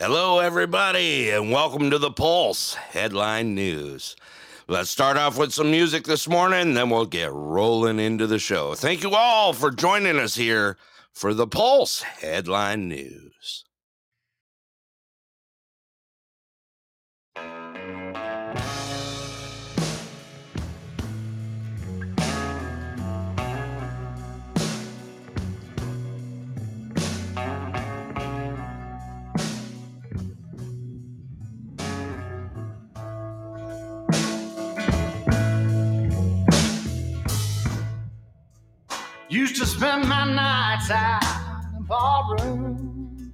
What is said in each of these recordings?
Hello, everybody, and welcome to the Pulse Headline News. Let's start off with some music this morning, then we'll get rolling into the show. Thank you all for joining us here for the Pulse Headline News. Used to spend my nights out in the barroom.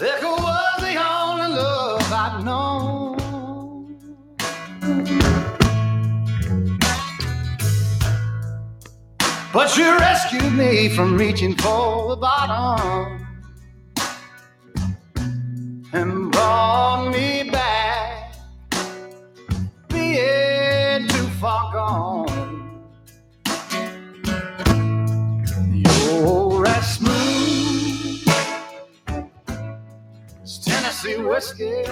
Liquor was the only love I'd known. But you rescued me from reaching for the bottom and brought me far gone. You're as smooth as Tennessee whiskey.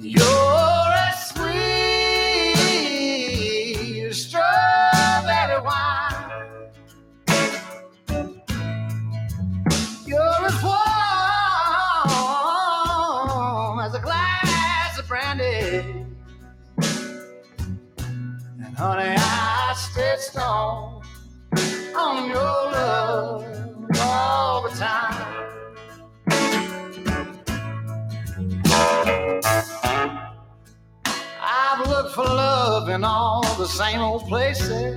You're strong on your love all the time. I've looked for love in all the same old places.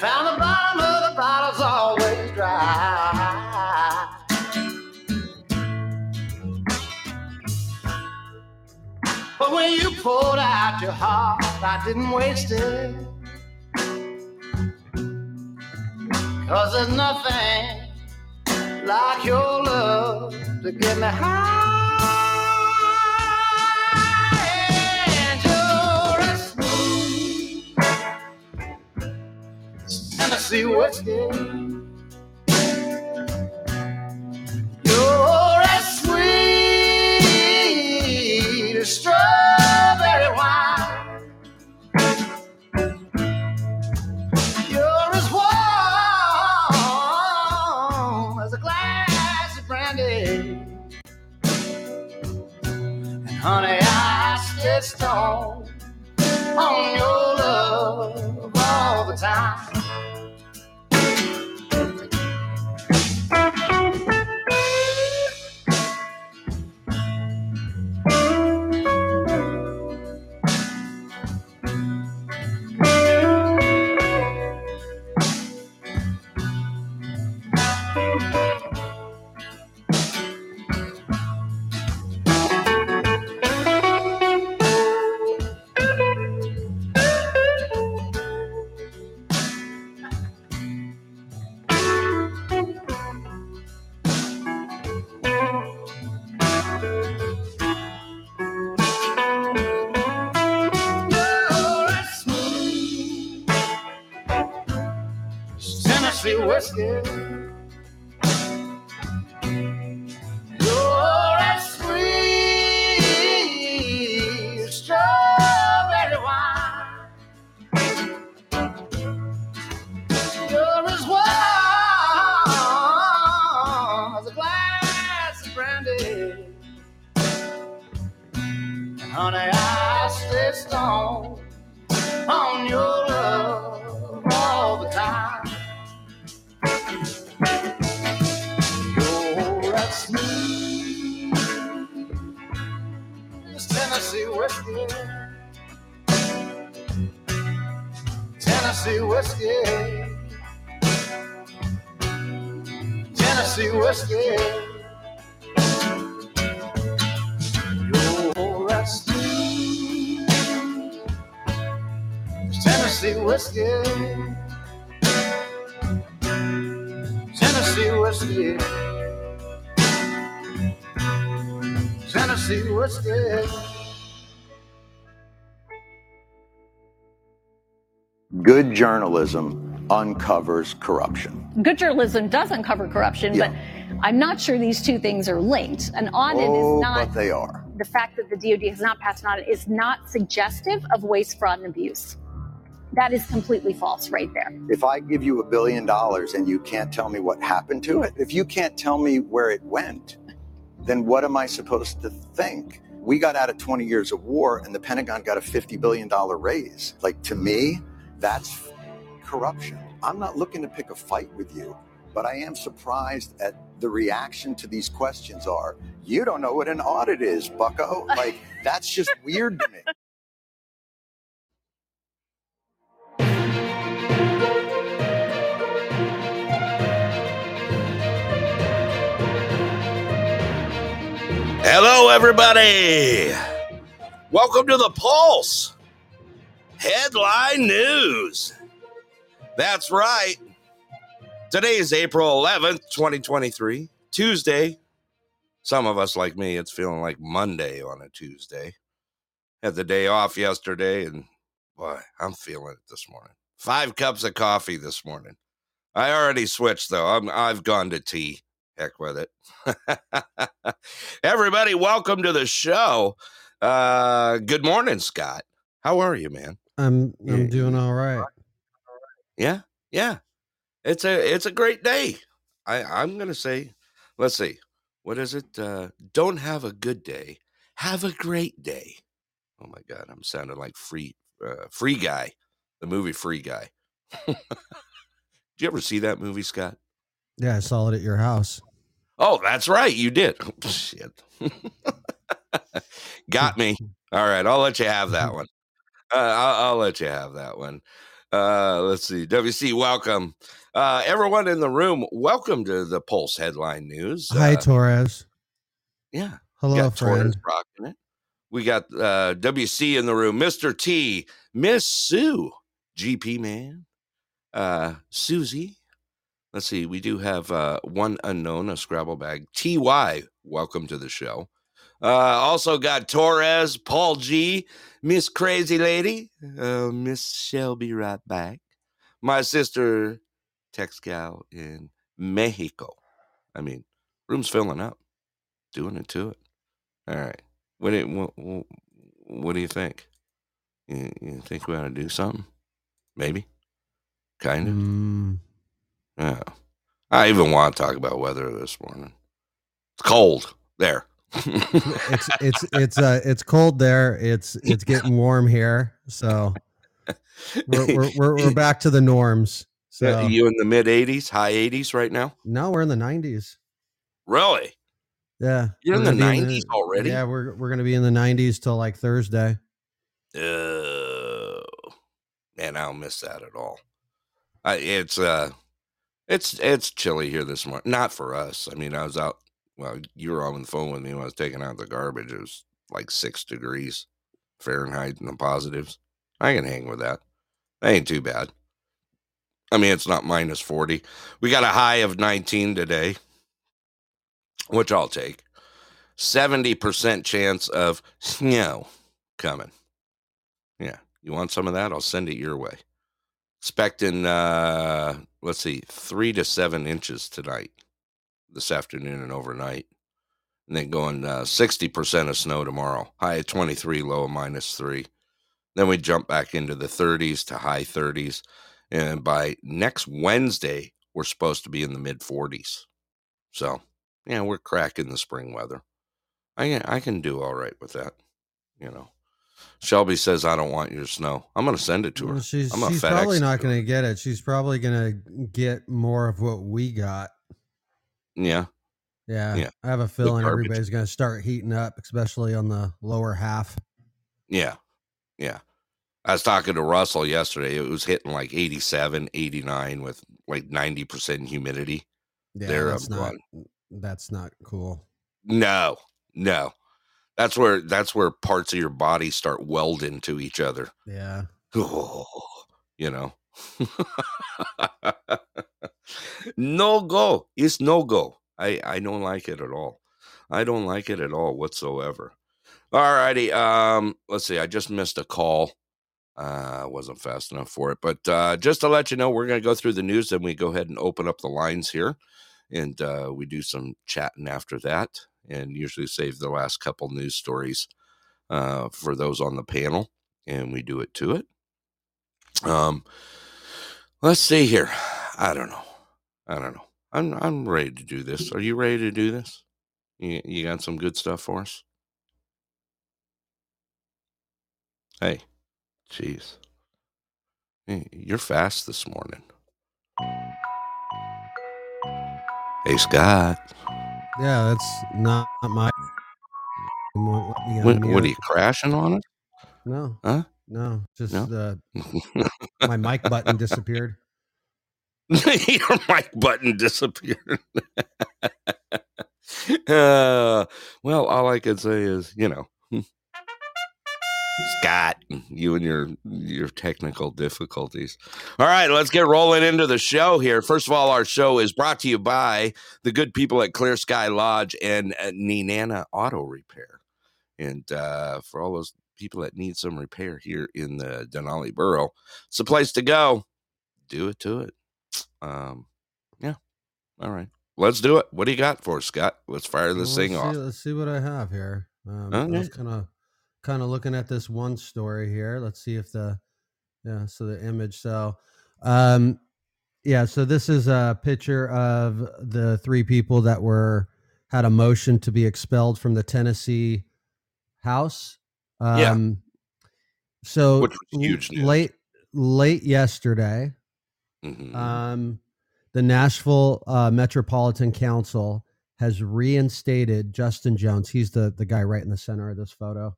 Found the bottom of the bottle's always dry. But when you poured out your heart, I didn't waste it. Cause there's nothing like your love to get me high. Tennessee whiskey. Strong on your love all the time. Tennessee good journalism uncovers corruption. Good journalism does uncover corruption, Yeah. but I'm not sure these two things are linked. An audit oh, is not but they are. the fact that the DoD has not passed an audit is not suggestive of waste, fraud, and abuse. That is completely false right there. If I give you a billion dollars and you can't tell me what happened to it, if you can't tell me where it went, then what am I supposed to think? We got out of 20 years of war and the Pentagon got a $50 billion raise. Like to me, that's corruption. I'm not looking to pick a fight with you, but I am surprised at the reaction to these questions are, you don't know what an audit is, bucko. Like that's just weird to me. Hello, everybody. Welcome to the Pulse Headline News. That's right. Today is April 11th, 2023, Tuesday. Some of us, like me, it's feeling like Monday on a Tuesday. Had the day off yesterday, and boy, I'm feeling it this morning. Five cups of coffee this morning. I already switched, though. I'm, I've gone to tea. Heck with it. Everybody, welcome to the show. Uh, good morning, Scott. How are you, man? I'm I'm doing all right. Yeah, yeah. It's a it's a great day. I I'm gonna say, let's see, what is it? Uh, don't have a good day, have a great day. Oh my God, I'm sounding like free uh, free guy, the movie Free Guy. Did you ever see that movie, Scott? Yeah, I saw it at your house. Oh, that's right, you did. Shit, got me. All right, I'll let you have that one. Uh, I'll, I'll let you have that one. Uh, let's see. WC, welcome. Uh, everyone in the room, welcome to the Pulse Headline News. Hi, Uh, Torres. yeah, Hello, got Torres friend. rocking it. We got uh, WC in the room, Mr. T, Miss Sue, GP man, uh, Susie. Let's see. We do have uh, one unknown, a Scrabble bag. TY, welcome to the show. Uh, also got Torres, Paul G, Miss Crazy Lady, uh, Miss Shelby right back. My sister, Tex Gal in Mexico. I mean, room's filling up. Doing it to it. All right. What do you, what, what, what do you think? You, you think we ought to do something? Maybe. Kind of. Mm, Yeah. I even want to talk about weather this morning. It's cold there. It's it's it's uh it's cold there. It's it's getting warm here. So we're we're we're, we're back to the norms. So you in the mid 80s, high 80s right now? no, we're in the 90s. Really? Yeah, You're in the gonna 90s already? Yeah, we're we're gonna be in the 90s till like Thursday. Oh, man, I don't miss that at all. I, it's uh, it's it's chilly here this morning. Not for us. I mean, I was out. Well, you were on the phone with me when I was taking out the garbage. It was like six degrees Fahrenheit in the positives. I can hang with that. That ain't too bad. I mean, it's not minus forty. We got a high of nineteen today, which I'll take. Seventy percent chance of snow coming. Yeah. You want some of that? I'll send it your way. Expecting uh let's see, three to seven inches tonight, this afternoon and overnight. And then going uh sixty percent of snow tomorrow. High twenty three, low of minus three. Then we jump back into the thirties to high thirties. And by next Wednesday, we're supposed to be in the mid forties. So yeah, we're cracking the spring weather. I can I can do all right with that, you know. Shelby says I don't want your snow. I'm going to send it to her. Well, she's I'm she's probably not to gonna get it. She's probably gonna get more of what we got. Yeah, Yeah, Yeah. I have a feeling everybody's gonna start heating up, especially on the lower half. yeah, yeah. I was talking to Russell yesterday. It was hitting like 87, 89 with like 90% humidity. Yeah, There, that's not that's not cool. No, no. That's where that's where parts of your body start welding to each other. Yeah, you know. no go. It's no go. I I don't like it at all. I don't like it at all whatsoever. All righty. Um, let's see. I just missed a call. Uh, wasn't fast enough for it. But uh, just to let you know, we're going to go through the news, then we go ahead and open up the lines here, and uh, we do some chatting after that, and usually save the last couple news stories uh, for those on the panel, and we do it to it. Um, let's see here. I don't know. I don't know. I'm I'm ready to do this. Are you ready to do this? You, you got some good stuff for us? Hey, jeez. Hey, you're fast this morning. Hey, Scott. Yeah, that's not my. You won't let What, what are you crashing on it? No, Huh? No, just No? uh, my mic button disappeared. Your mic button disappeared. uh, well, all I can say is, you know, Scott, you and your your technical difficulties. All right, let's get rolling into the show here. First of all, our show is brought to you by the good people at Clear Sky Lodge and Nenana Auto Repair. And uh, for all those people that need some repair here in the Denali Borough, it's a place to go. Do it to it. Um, yeah. All right. Let's do it. What do you got for us, Scott? Let's fire this Well, thing let's off. See, let's see what I have here. Um, I Okay. was kind of kind of looking at this one story here. Let's see if the yeah. So the image. So, um, yeah. So this is a picture of the three people that were had a motion to be expelled from the Tennessee House. Um, Yeah. So Which was huge news. late late yesterday. Mhm. Um, the Nashville uh, Metropolitan Council has reinstated Justin Jones. He's the the guy right in the center of this photo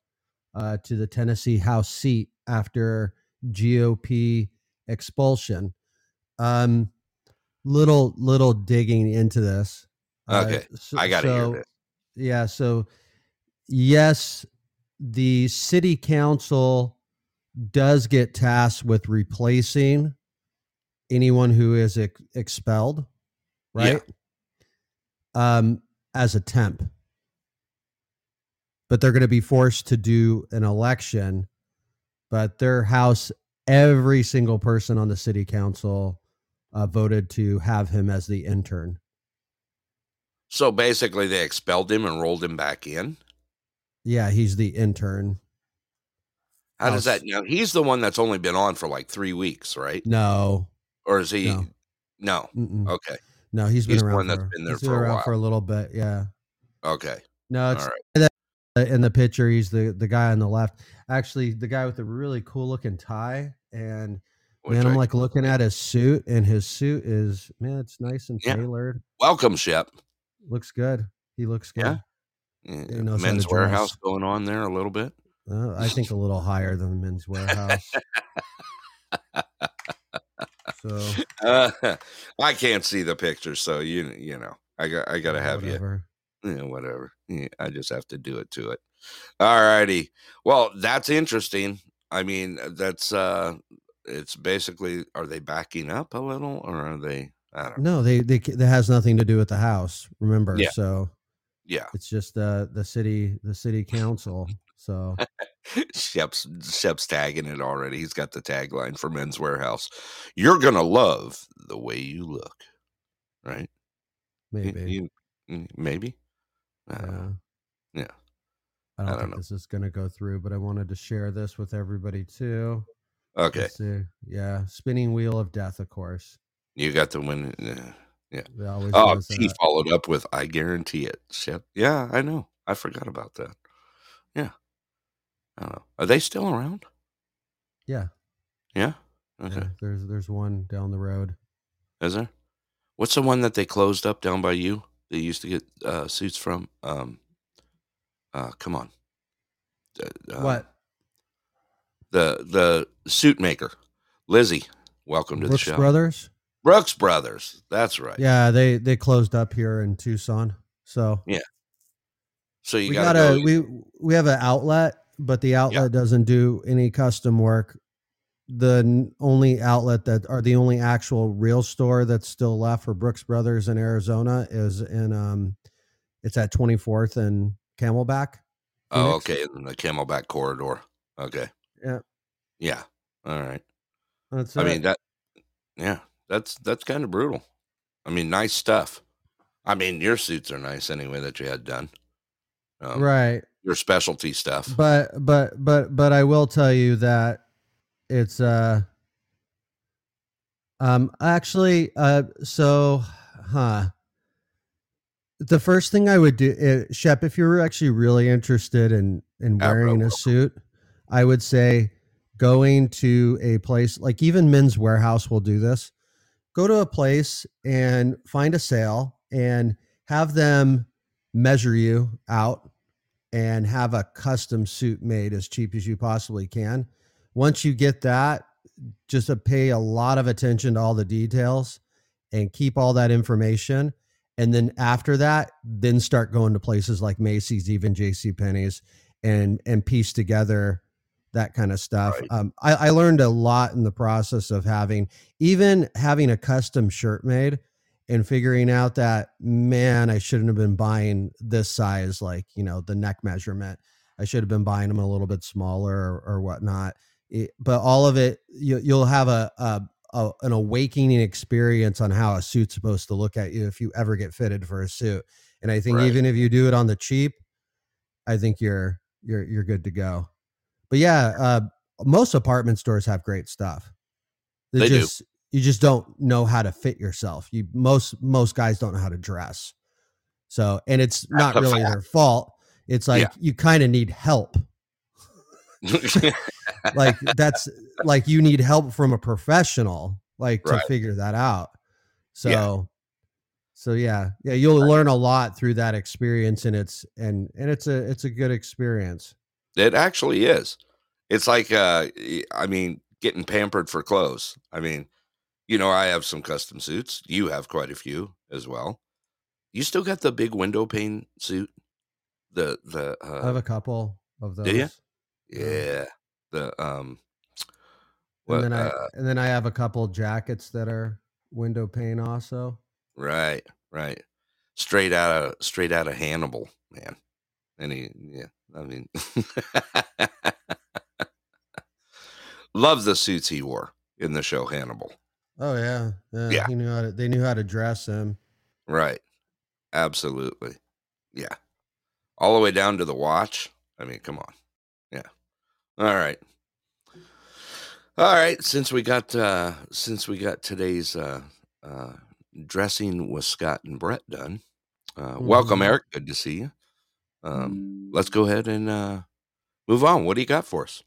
uh, to the Tennessee House seat after GOP expulsion. Um, little little digging into this. Uh, Okay, so- I got to so- hear this. yeah. So, yes, the city council does get tasked with replacing anyone who is ex- expelled, Yeah. right? Um, as a temp, but they're going to be forced to do an election. But their house, every single person on the city council uh, voted to have him as the intern. So basically, they expelled him and rolled him back in. Yeah, he's the intern. How does that? Now he's the one that's only been on for like three weeks, right? No, Or is he? No. No. Okay. no, he's been He's the around. one that's been there for a while. for a little bit. Yeah. Okay. No, it's right. in the picture. He's the the guy on the left. Actually, the guy with the really cool looking tie. And Which man, I'm I- like looking at his suit, and his suit is man, it's nice and Yeah. tailored. welcome, Shep. Looks good. He looks good. Yeah. Yeah, He knows how to Men's Wearhouse going on there a little bit. Uh, I think a little higher than the men's warehouse. so Uh, I can't see the picture, so you you know I got I got to have you. whatever. Yeah, whatever. Yeah, I just have to do it to it. All righty. Well, that's interesting. I mean, that's uh it's basically are they backing up a little or are they I don't know. No, they they that has nothing to do with the house. Remember, Yeah. so Yeah. it's just uh, the city the city council. So Shep's Shep's tagging it already. He's got the tagline for Men's Wearhouse. You're gonna love the way you look. Right? Maybe, You, mm, maybe? I yeah, Yeah. I don't, I don't think know. this is going to go through, but I wanted to share this with everybody too. Okay. Yeah, spinning wheel of death, of course. You got the win. Uh, It always Oh, he followed up with, I guarantee it. Shep. Yeah, I know. I forgot about that. Yeah. I don't know. Are they still around? Yeah, Yeah. Okay. yeah. There's there's one down the road. Is there? What's the one that they closed up down by you? They used to get uh, suits from. Um. Uh. Come on. Uh, what? The the suit maker, Lizzie. Welcome to Brooks the show. Brothers? Brooks Brothers. That's right. Yeah, they they closed up here in Tucson. So yeah. So you we gotta, got a go. we we have an outlet, but the outlet doesn't do any custom work. The only outlet that are the only actual real store that's still left for Brooks Brothers in Arizona is in um it's at 24th and Camelback. oh, Phoenix. okay. In the Camelback corridor. Okay. Yeah. Yeah. All right. That's I it. mean that. Yeah, that's that's kind of brutal. I mean, nice stuff. I mean, your suits are nice anyway that you had done. Um, right. Your specialty stuff. But but but but I will tell you that it's uh um actually uh so huh the first thing I would do uh, Shep if you're actually really interested in in wearing real a suit I would say going to a place like even Men's Wearhouse will do this go to a place and find a sale and have them measure you out and have a custom suit made as cheap as you possibly can. Once you get that, just to pay a lot of attention to all the details and keep all that information. And then after that, then start going to places like Macy's, even JC Penney's, and and piece together that kind of stuff. Right. Um, I, I learned a lot in the process of having even having a custom shirt made and figuring out that man i shouldn't have been buying this size like you know the neck measurement i should have been buying them a little bit smaller or, or whatnot It- but all of it you, you'll have a, a, a an awakening experience on how a suit's supposed to look at you if you ever get fitted for a suit and i think Right. even if you do it on the cheap i think you're you're you're good to go but yeah uh most apartment stores have great stuff They do. just you just don't know how to fit yourself. You most most guys don't know how to dress. So, and it's not really their fault. It's like Yeah. you kind of need help. Like that's like you need help from a professional like to Right. figure that out. So Yeah. so yeah. Yeah, you'll learn a lot through that experience and it's and and it's a it's a good experience. It actually is. It's like uh I mean, getting pampered for clothes. I mean, you know, I have some custom suits. You have quite a few as well. You still got the big window pane suit? The the I have uh a couple of those. do ya? yeah. The um And then I uh, and then I have a couple jackets that are window pane also. right, right. Straight out of straight out of Hannibal, man. He yeah, I mean Love the suits he wore in the show Hannibal. Oh yeah, yeah. Yeah. He knew how to. They knew how to dress him. Right. Absolutely. Yeah. All the way down to the watch. I mean, come on. Yeah. All right. All right. Since we got uh since we got today's uh uh dressing with Scott and Brett done. Uh welcome Mhm. Eric. Good to see you. Um let's go ahead and uh move on. What do you got for us?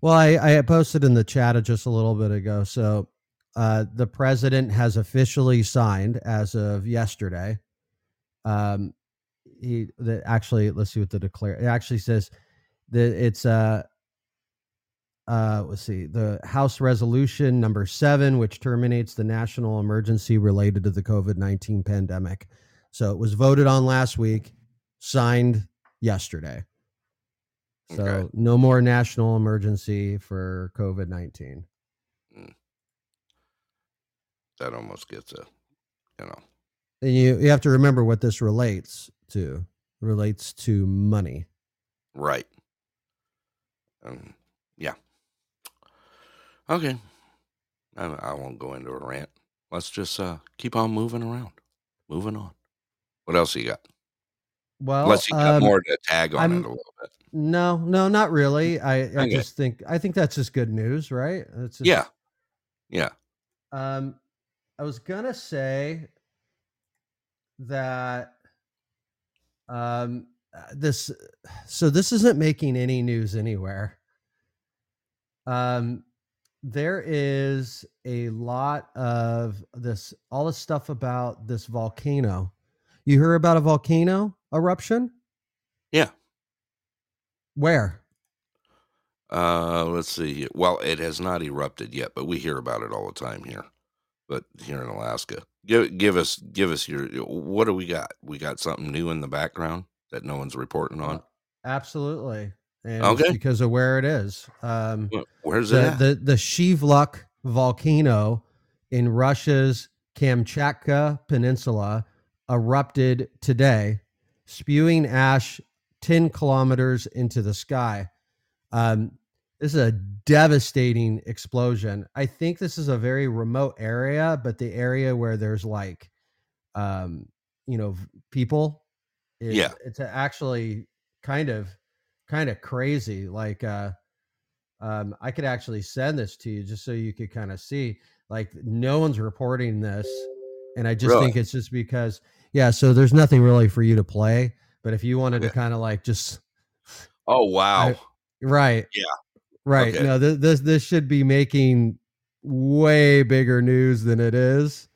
Well, I, I posted in the chat just a little bit ago. So, uh, the president has officially signed as of yesterday. Um, he the, actually let's see what the declare. It actually says that it's uh uh let's see the House resolution number seven, which terminates the national emergency related to the COVID nineteen pandemic. So it was voted on last week, signed yesterday. So Okay. no more national emergency for COVID nineteen. That almost gets a you know. And you you have to remember what this relates to. Relates to money. Right. Um, yeah. Okay. I, I won't go into a rant. Let's just uh, keep on moving around. Moving on. What else you got? Well, Unless you got um, more to tag on I'm- it a little bit. No, no, not really. I, I Okay. just think I think that's just good news, right? Just, Yeah. Yeah. Um, I was gonna say that um uh, this so this isn't making any news anywhere. Um, there is a lot of this all this stuff about this volcano. You heard about a volcano eruption? Yeah. Where? Uh, let's see. Well, it has not erupted yet, but we hear about it all the time here. But here in Alaska, give give us give us your what do we got? We got something new in the background that no one's reporting on. Absolutely. And Okay. because of where it is. Um Wh- Where's it the, at? the the Shiveluch volcano in Russia's Kamchatka Peninsula erupted today, spewing ash 10 kilometers into the sky. Um, This is a devastating explosion. I think this is a very remote area, but the area where there's like, um, you know, people. Is, Yeah. it's actually kind of, kind of crazy. Like, uh, um, I could actually send this to you just so you could kind of see. Like, no one's reporting this, and I just Really? think it's just because, yeah. So there's nothing really for you to play, but if you wanted to kind of like just Oh wow. I- Right. Yeah. Right. Okay. No, this, this this should be making way bigger news than it is.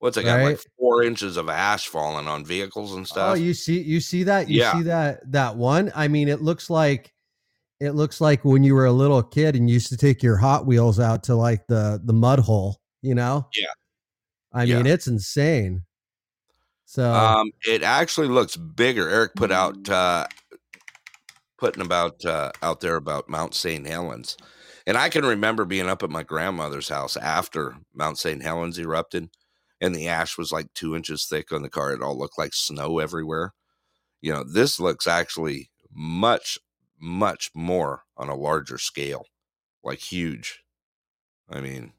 What's it got? Like four inches of ash falling on vehicles and oh, stuff? Oh, you see you see that? You Yeah. see that that one? I mean, it looks like it looks like when you were a little kid and you used to take your Hot Wheels out to like the the mud hole, you know? Yeah. I Yeah. mean, it's insane. So Um, it actually looks bigger. Eric put out uh, putting about uh, out there about Mount St. Helens, and I can remember being up at my grandmother's house after Mount St. Helens erupted, and the ash was like two inches thick on the car. It all looked like snow everywhere. You know, this looks actually much, much more on a larger scale, like huge. I mean,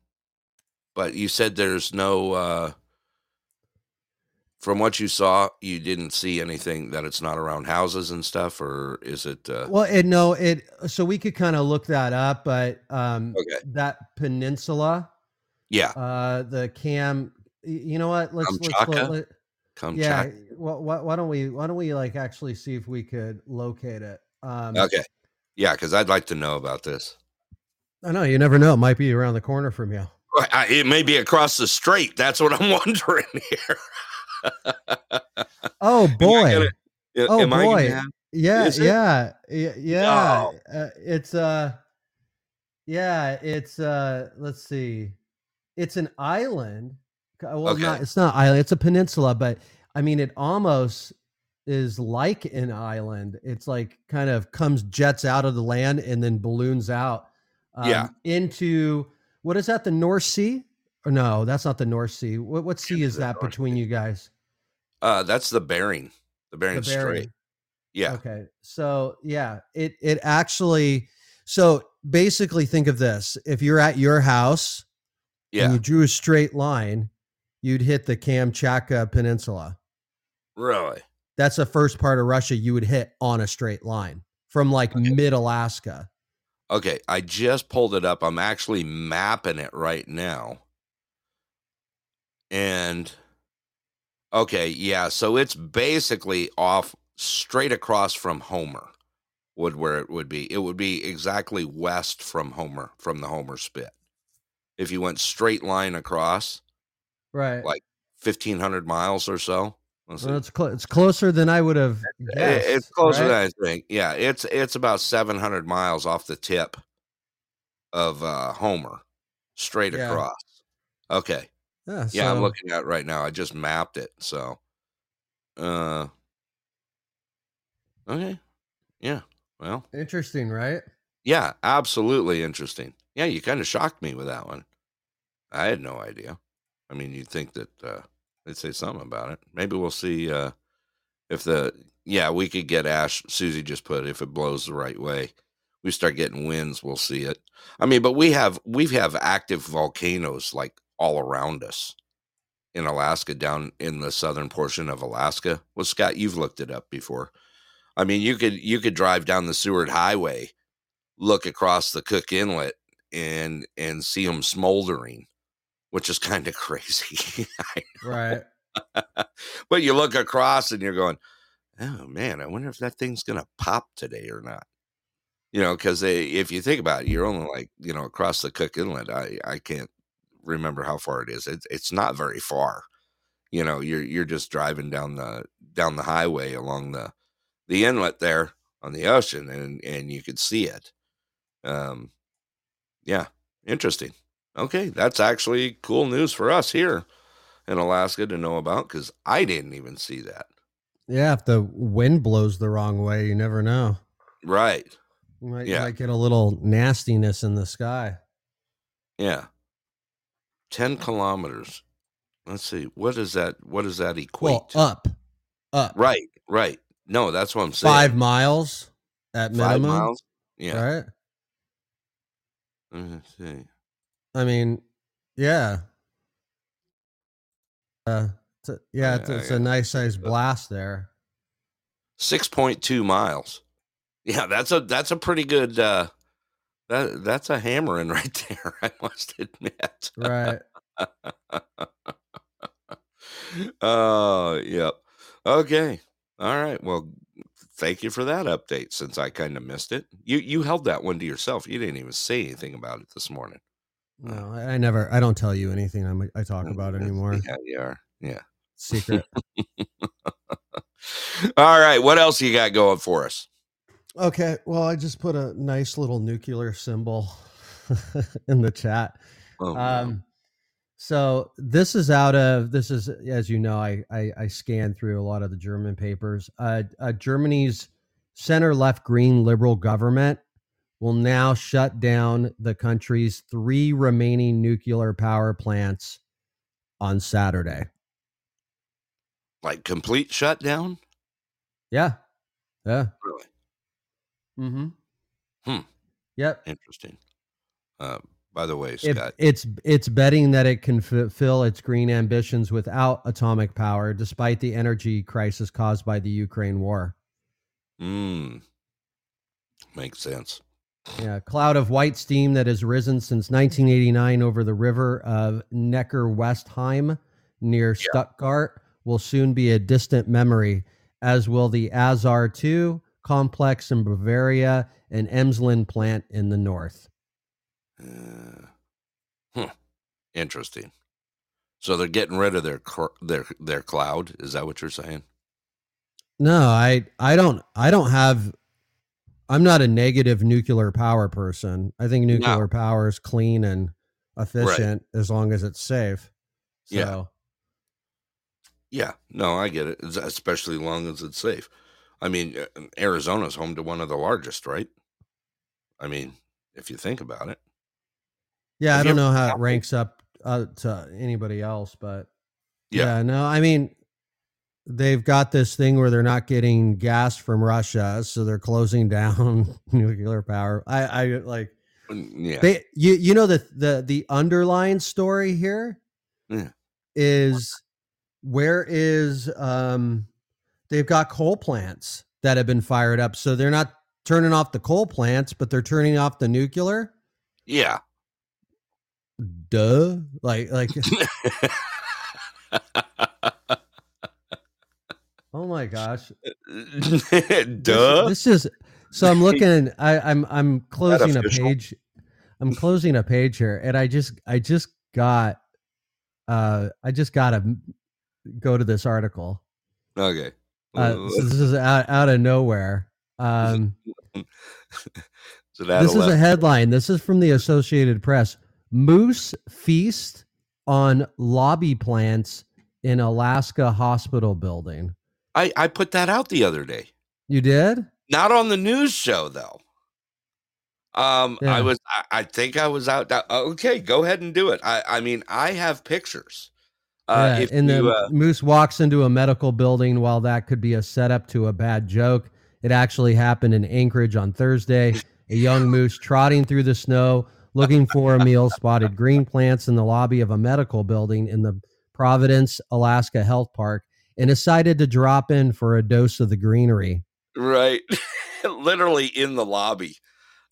but you said there's no. uh from what you saw, you didn't see anything that it's not around houses and stuff, or is it? Uh, well, it no, it so we could kind of look that up, but um Okay. that peninsula yeah, uh the cam you know what let's let's Kamchatka? let, come yeah check. wh- wh- why don't we why don't we like actually see if we could locate it um Okay, yeah, because I'd like to know about this. i know you never know it might be around the corner from you It may be across the street. That's what I'm wondering here. oh boy gonna- Oh, am boy. have- yeah it? yeah yeah No. uh, it's uh yeah it's uh let's see it's an island Uh, well Okay. not it's not island it's a peninsula but i mean it almost is like an island it's like kind of comes jets out of the land and then balloons out um, Yeah. into what is that the north sea or no that's not the north sea what, what sea is that North between Sea. you guys Uh, that's the Bering, the Bering The Bering. Strait. Yeah, Okay. So yeah, it it actually so basically think of this. If you're at your house and yeah, you drew a straight line, you'd hit the Kamchatka Peninsula. really. That's the first part of Russia you would hit on a straight line from like Okay. mid Alaska. Okay, I just pulled it up. I'm actually mapping it right now. And okay, yeah, so it's basically off straight across from Homer. Would where it would be. It would be exactly west from Homer, from the Homer spit. If you went straight line across Right. Like, 1500 miles or so. Well, it's cl- it's closer than I would have guessed. it's closer right? than I think. Yeah, it's it's about 700 miles off the tip of uh, Homer, straight Yeah. across. Okay. Yeah, Yeah, I'm looking at it right now. I just mapped it. So, uh, okay. Yeah. Well, interesting, right? yeah, absolutely interesting. Yeah, you kind of shocked me with that one. I had no idea. I mean, you'd think that uh, they'd say something about it. Maybe we'll see uh, if the yeah we could get Ash. Susie just put if it blows the right way, we start getting winds. We'll see it. I mean, but we have we have active volcanoes like all around us in Alaska, down in the southern portion of Alaska. Well, Scott, you've looked it up before. I mean, you could you could drive down the Seward Highway, look across the Cook Inlet, and and see them smoldering, which is kind of crazy. Right. but you look across and you're going, oh man, I wonder if that thing's gonna pop today or not. You know, because if you think about it, you're only like you know across the Cook Inlet. I I can't remember how far it is. It's it's not very far. You know, you're you're just driving down the down the highway along the the inlet there on the ocean, and and you could see it. Um, yeah, interesting. Okay, that's actually cool news for us here in Alaska to know about because I didn't even see that. Yeah, if the wind blows the wrong way, you never know. Right. You might, Yeah. might get a little nastiness in the sky. Yeah. 10 kilometers. Let's see. What does that what does that equate Well, up, up, Right, right. No, that's what I'm saying. five miles at minimum. Five miles. Yeah. Right. Let me see. I mean, yeah. Uh, it's a, yeah, it's, it's a nice size blast there. Six point two miles. Yeah, that's a that's a pretty good. uh That that's a hammering right there. I must admit. Right. Oh, yep. Okay. All right. Well, thank you for that update. Since I kind of missed it, you you held that one to yourself. You didn't even say anything about it this morning. No, I, I never. I don't tell you anything. I'm, I talk mm, about anymore. Yeah, you are. Yeah. Secret. All right. What else you got going for us? Okay. Well, I just put a nice little nuclear symbol in the chat. Oh. Um, so this is out of this is as you know I I, I scan through a lot of the German papers. Uh, uh, Germany's center left green liberal government will now shut down the country's three remaining nuclear power plants on Saturday. like complete shutdown. Yeah, yeah. Mm-hmm. Hmm. Yep. interesting. Uh, by the way, It- Scott. it's it's betting that it can fulfill its green ambitions without atomic power, despite the energy crisis caused by the Ukraine war. Hmm. makes sense. Yeah, cloud of white steam that has risen since 1989 over the river of Neckarwestheim near Stuttgart will soon be a distant memory, as will the Isar 2 complex in Bavaria and Emsland plant in the north. Uh, hmm. Interesting. So they're getting rid of their their their cloud. Is that what you're saying? No, I I don't I don't have I'm not a negative nuclear power person. I think nuclear power is clean and efficient as long as it's safe. So Yeah. Yeah. No, I get it. Especially long as it's safe. I mean, uh, Arizona's home to one of the largest, right? I mean, if you think about it. yeah, I Have you don't know how it ranks up uh, to anybody else, but Yeah. yeah, no, I mean they've got this thing where they're not getting gas from Russia, so they're closing down nuclear power. I I like Mm, Yeah. they you you know the the the underlying story here Yeah. is where is um they've got coal plants that have been fired up. So they're not turning off the coal plants but they're turning off the nuclear? Yeah. duh. Like like oh my gosh. Duh. this, is so i'm looking i i'm i'm closing a page. I'm closing a page here and i just i just got uh i just gotta go to this article. Okay. Uh so this is out, out of nowhere um so this is a headline this is from the associated press moose feast on lobby plants in alaska hospital building I, I put that out the other day. you did Not on the news show though. Um, Yeah. I was. I, I think I was out. uh, Okay, go ahead and do it. I. I mean, I have pictures. Uh, yeah, if and you, the uh, moose walks into a medical building. While that could be a setup to a bad joke, it actually happened in Anchorage on Thursday. A young moose trotting through the snow looking for a meal spotted green plants in the lobby of a medical building in the Providence, Alaska Health Park and decided to drop in for a dose of the greenery. right, literally in the lobby.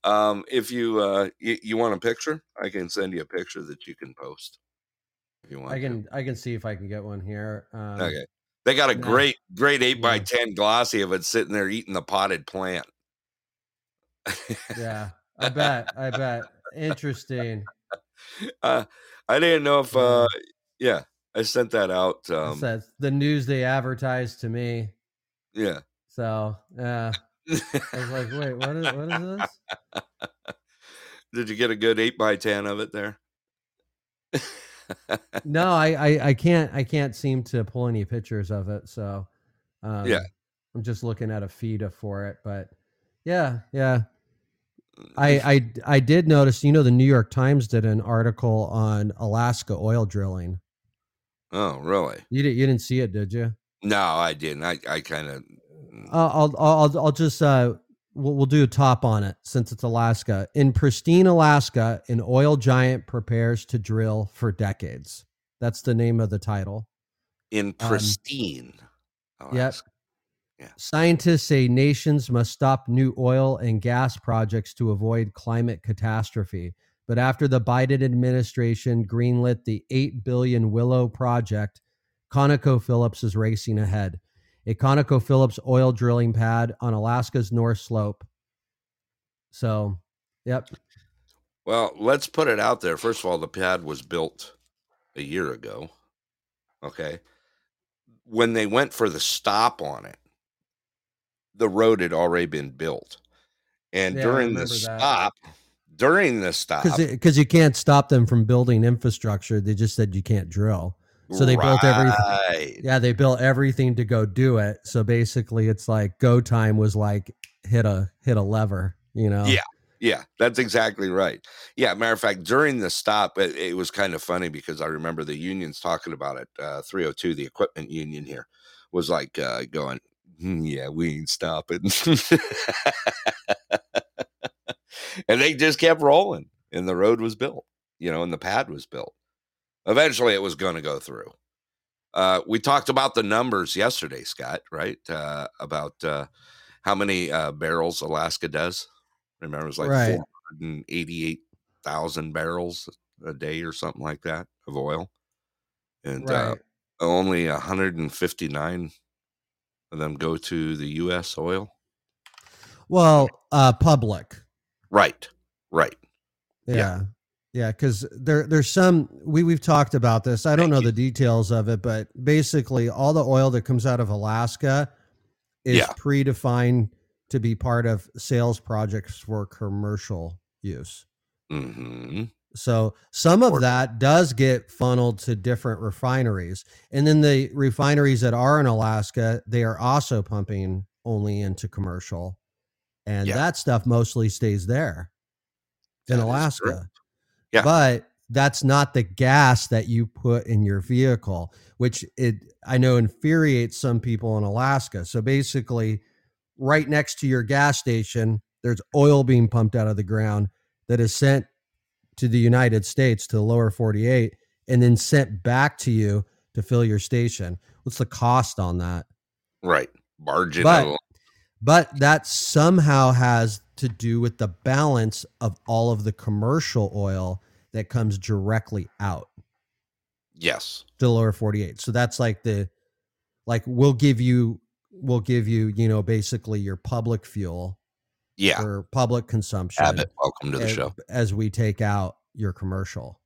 Um, if you uh, you, you want a picture, I can send you a picture that you can post. If you want, I to. can I can see if I can get one here. Um, Okay. They got a Yeah. great, great eight by ten glossy of it sitting there eating the potted plant. Yeah, I bet. I bet. Interesting. uh, I didn't know if, Yeah. uh, yeah, I sent that out. Um, That's the news they advertised to me. yeah. So yeah, I was like, wait, what is what is this? Did you get a good eight by ten of it there? No, I, I I can't I can't seem to pull any pictures of it. So um, Yeah. I'm just looking at a feed for it. But yeah, yeah. I, I I did notice, you know, the New York Times did an article on Alaska oil drilling. oh, really? You didn't you didn't see it, did you? No, I didn't. I, I kind of. Uh, I'll I'll I'll I'll just uh we'll, we'll do a top on it since it's Alaska. In pristine Alaska, an oil giant prepares to drill for decades. That's the name of the title. In pristine. Um, yep. Yeah. Scientists say nations must stop new oil and gas projects to avoid climate catastrophe. But after the Biden administration greenlit the 8 billion Willow project, ConocoPhillips is racing ahead. A ConocoPhillips oil drilling pad on Alaska's North Slope. So, yep. Well, let's put it out there. First of all, the pad was built a year ago. Okay. When they went for the stop on it, the road had already been built. And Yeah, during the remember that. stop, during the stop, Because you can't stop them from building infrastructure. They just said you can't drill. So they built everything. Yeah, they built everything to go do it. So basically, it's like go time was like hit a hit a lever. You know. Yeah. Yeah, that's exactly right. Yeah, matter of fact, during the stop, it, it was kind of funny because I remember the unions talking about it. Uh, 302, the equipment union here, was like uh, going, "Hmm, "Yeah, we ain't stopping," and they just kept rolling, and the road was built, you know, and the pad was built. Eventually, it was going to go through. Uh, we talked about the numbers yesterday, Scott, right? Uh, about uh, how many uh, barrels Alaska does. Remember, it was like Right. 488,000 barrels a day or something like that of oil. And uh, Right. only 159 of them go to the U.S. oil. Well, uh, public. Right. Right. Yeah. Yeah. Yeah, because there there's some we we've talked about this. I don't Thank know you. the details of it, but basically all the oil that comes out of Alaska is Yeah. predefined to be part of sales projects for commercial use. hmm So some of that does get funneled to different refineries. And then the refineries that are in Alaska, they are also pumping only into commercial. And Yeah. that stuff mostly stays there in That Alaska. Yeah. But that's not the gas that you put in your vehicle, which it I know infuriates some people in Alaska. So basically, right next to your gas station, there's oil being pumped out of the ground that is sent to the United States to the lower 48 and then sent back to you to fill your station. What's the cost on that? Right. Barging But- it along. But that somehow has to do with the balance of all of the commercial oil that comes directly out Yes. to the lower 48. So that's like the like we'll give you we'll give you, you know, basically your public fuel Yeah. for public consumption Abbott, welcome to the as, show. as we take out your commercial.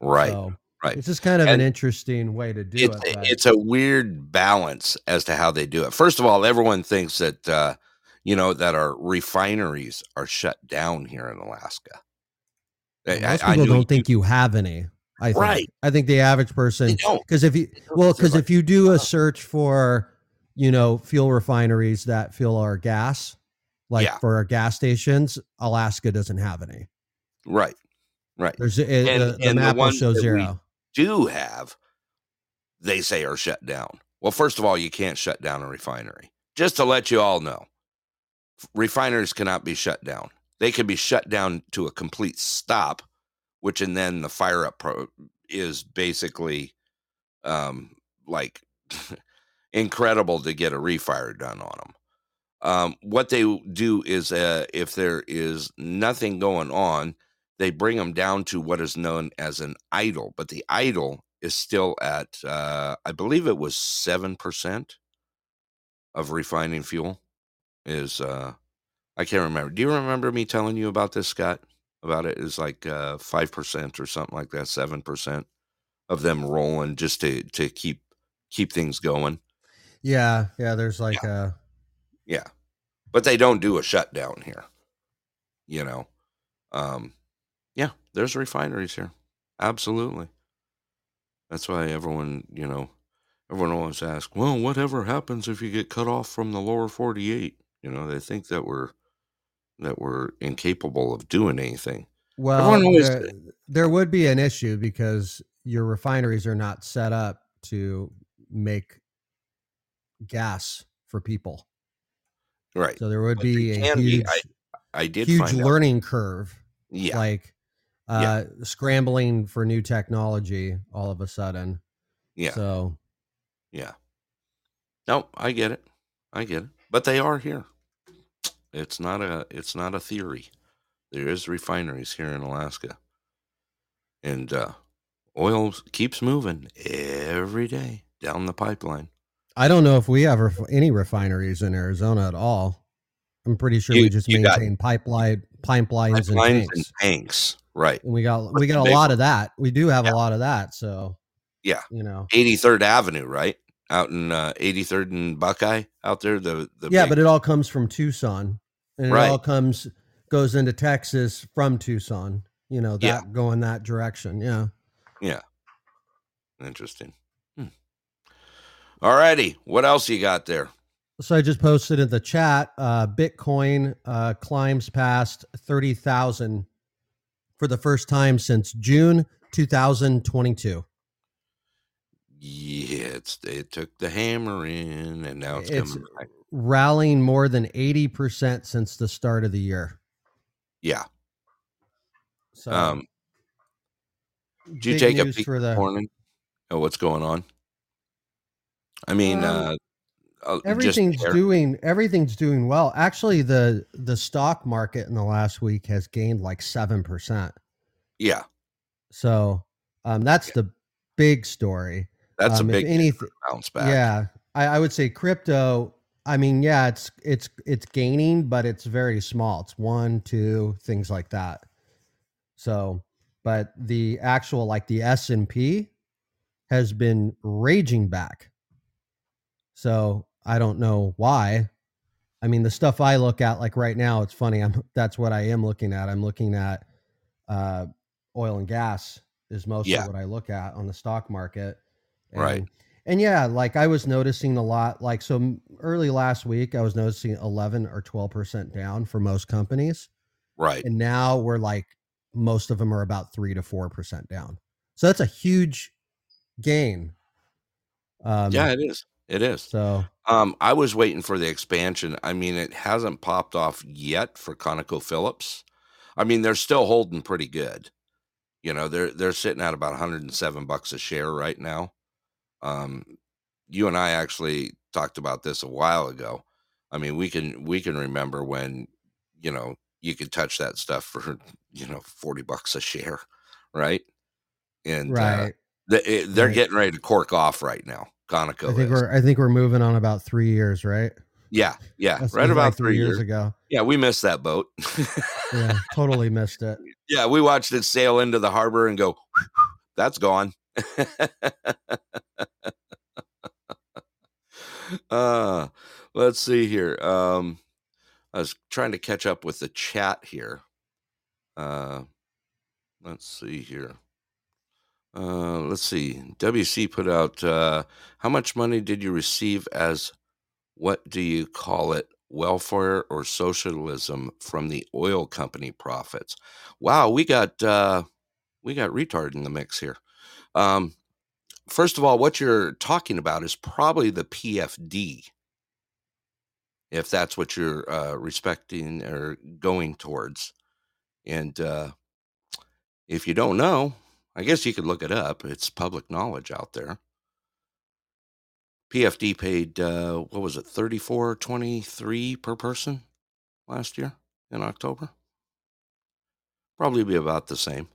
Right. So right. It's just kind of an interesting way to do it's, it. but- it's a weird balance as to how they do it. First of all, everyone thinks that uh, you know that our refineries are shut down here in Alaska. Most I- I people know don't think you have any. I think. Right. I think the average person because if you well because if you do a search for you know fuel refineries that fuel our gas like Yeah. for our gas stations alaska doesn't have any right, right, there's it, And- the, the and the map will ones show zero do have, they say are shut down. Well, first of all, you can't shut down a refinery. Just to let you all know, refineries cannot be shut down. They can be shut down to a complete stop, which and then the fire up pro- is basically um, like incredible to get a refire done on them. Um, what they do is, uh, if there is nothing going on, they bring them down to what is known as an idle, but the idle is still at, uh, I believe it was 7% of refining fuel is, uh, I can't remember. Do you remember me telling you about this, Scott? About it is like uh, 5% or something like that, 7% of them rolling just to, to keep, keep things going. yeah yeah there's like a Yeah. But they don't do a shutdown here. You know. Um yeah, there's refineries here. Absolutely. That's why everyone, you know, everyone always asks, "Well, whatever happens if you get cut off from the lower 48?" You know, they think that we're that we're incapable of doing anything. well always- there, there would be an issue because your refineries are not set up to make gas for people Right. So there would But be a can be. huge, I did huge find out. learning curve, Yeah. like uh, scrambling for new technology all of a sudden. yeah. So Yeah. No, I get it. I get it. But they are here. It's not a it's not a theory. There is refineries here in Alaska. And uh oil keeps moving every day down the pipeline. I don't know if we have ref- any refineries in Arizona at all. I'm pretty sure You- we just maintain pipeline pipelines, and Pipelines tanks. and tanks. Right. And we got we got a lot of that. We do have Yeah. a lot of that. So Yeah. you know, 83rd Avenue, right? Out in uh, 83rd and Buckeye out there the the yeah, big- but it all comes from Tucson, and Right. it all comes goes into Texas from Tucson. You know that Yeah. going that direction. Yeah. Yeah. interesting. Hmm. All righty. What else you got there? So I just posted in the chat. Uh, Bitcoin uh, climbs past thirty thousand for the first time since June 2022. Yeah, it's it took the hammer in and now it's, It's- coming back. rallying more than 80% since the start of the year. Yeah. So, Um did you take a peek for the morning at what's going on? I mean, Um, uh, uh, everything's doing everything's doing well. Actually, the the stock market in the last week has gained like 7%. yeah, So, um that's the big story. that's um, a big anything bounce back. Yeah, I, I would say crypto. I mean, yeah, it's it's it's gaining, but it's very small. It's one, two, things like that. So, but the actual like the S and P has been raging back. So I don't know why. I mean, the stuff I look at, like right now, it's funny. I'm that's what I am looking at. I'm looking at uh, oil and gas is mostly Yeah. what I look at on the stock market. Right. And- And yeah, like I was noticing a lot. Like so, early last week, I was noticing 11 or 12 percent down for most companies, Right. and now we're like most of them are about three to four percent down. So that's a huge gain. Um, yeah, it is. It is. So Um, I was waiting for the expansion. I mean, it hasn't popped off yet for ConocoPhillips. I mean, they're still holding pretty good. You know, they're they're sitting at about 107 bucks a share right now. Um, you and I actually talked about this a while ago. I mean, we can we can remember when you know you could touch that stuff for you know 40 bucks a share, right? And uh, right, they, they're Right. getting ready to cork off right now. Conoco I think is. we're I think we're moving on about three years, right? Yeah, yeah, That's- right about like three years. ago. Yeah, we missed that boat. Yeah, totally missed it. yeah, we watched it sail into the harbor and go, that's gone. uh, let's see here. Um, I was trying to catch up with the chat here. Uh, let's see here. Uh, let's see. WC put out uh, how much money did you receive as what do you call it welfare or socialism from the oil company profits? Wow we got uh we got retard in the mix here. Um first of all what you're talking about is probably the pfd if that's what you're uh respecting or going towards. And uh if you don't know i guess you could look it up it's public knowledge out there PFD paid uh, what was it, thirty four twenty three per person last year in October. Probably be about the same.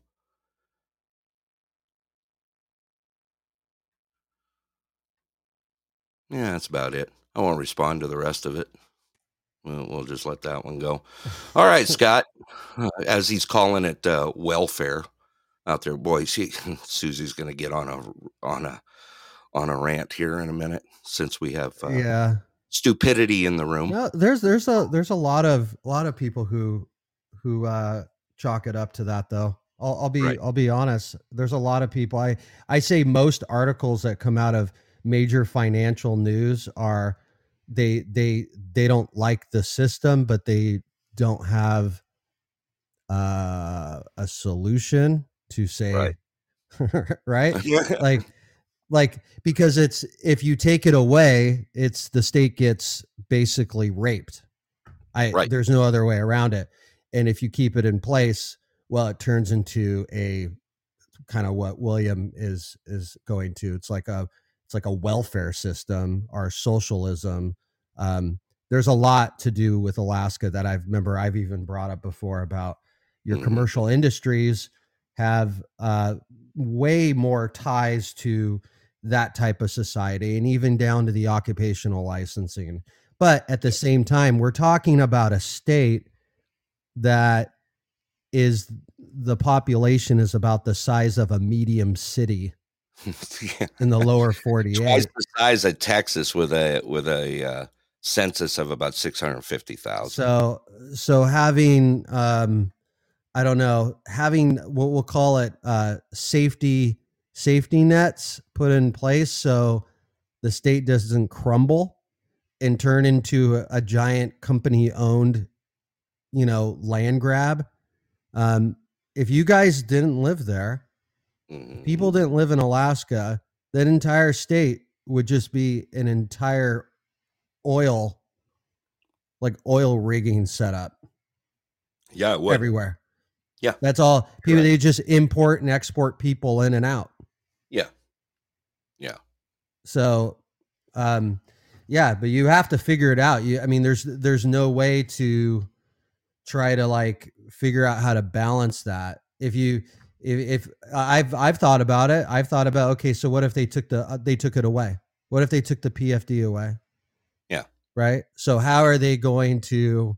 Yeah, that's about it. I won't respond to the rest of it. We'll, we'll just let that one go. All right, Scott, uh, as he's calling it uh, welfare out there, boy, she, Susie's going to get on a on a on a rant here in a minute since we have uh, yeah. stupidity in the room. No, there's there's a there's a lot of a lot of people who who uh chalk it up to that though. I'll, I'll be Right. I'll be honest. There's a lot of people. I I say most articles that come out of major financial news are they they they don't like the system, but they don't have uh a solution to say Right. right like like because it's if you take it away it's the state gets basically raped I Right. there's no other way around it. And if you keep it in place, well, it turns into a kind of what William is is going to. It's like a it's like a welfare system or socialism. Um, there's a lot to do with Alaska that I remember I've even brought up before about your Mhm. commercial industries have uh, way more ties to that type of society and even down to the occupational licensing. But at the same time, we're talking about a state that is the population is about the size of a medium city Yeah. in the lower 48. Twice the size of Texas with a with a uh, census of about six hundred fifty thousand. So so having um I don't know, having what we'll call it uh safety safety nets put in place so the state doesn't crumble and turn into a, giant company owned you know land grab. Um if you guys didn't live there, people didn't live in Alaska, that entire state would just be an entire oil like oil rigging setup yeah, it would. everywhere. Yeah. That's all. People Correct. they just import and export people in and out. Yeah. Yeah. So um yeah, but you have to figure it out. You I mean there's there's no way to try to like figure out how to balance that. If you if, if I've I've thought about it, I've thought about okay, so what if they took the uh, they took it away? What if they took the PFD away? Yeah. Right? So how are they going to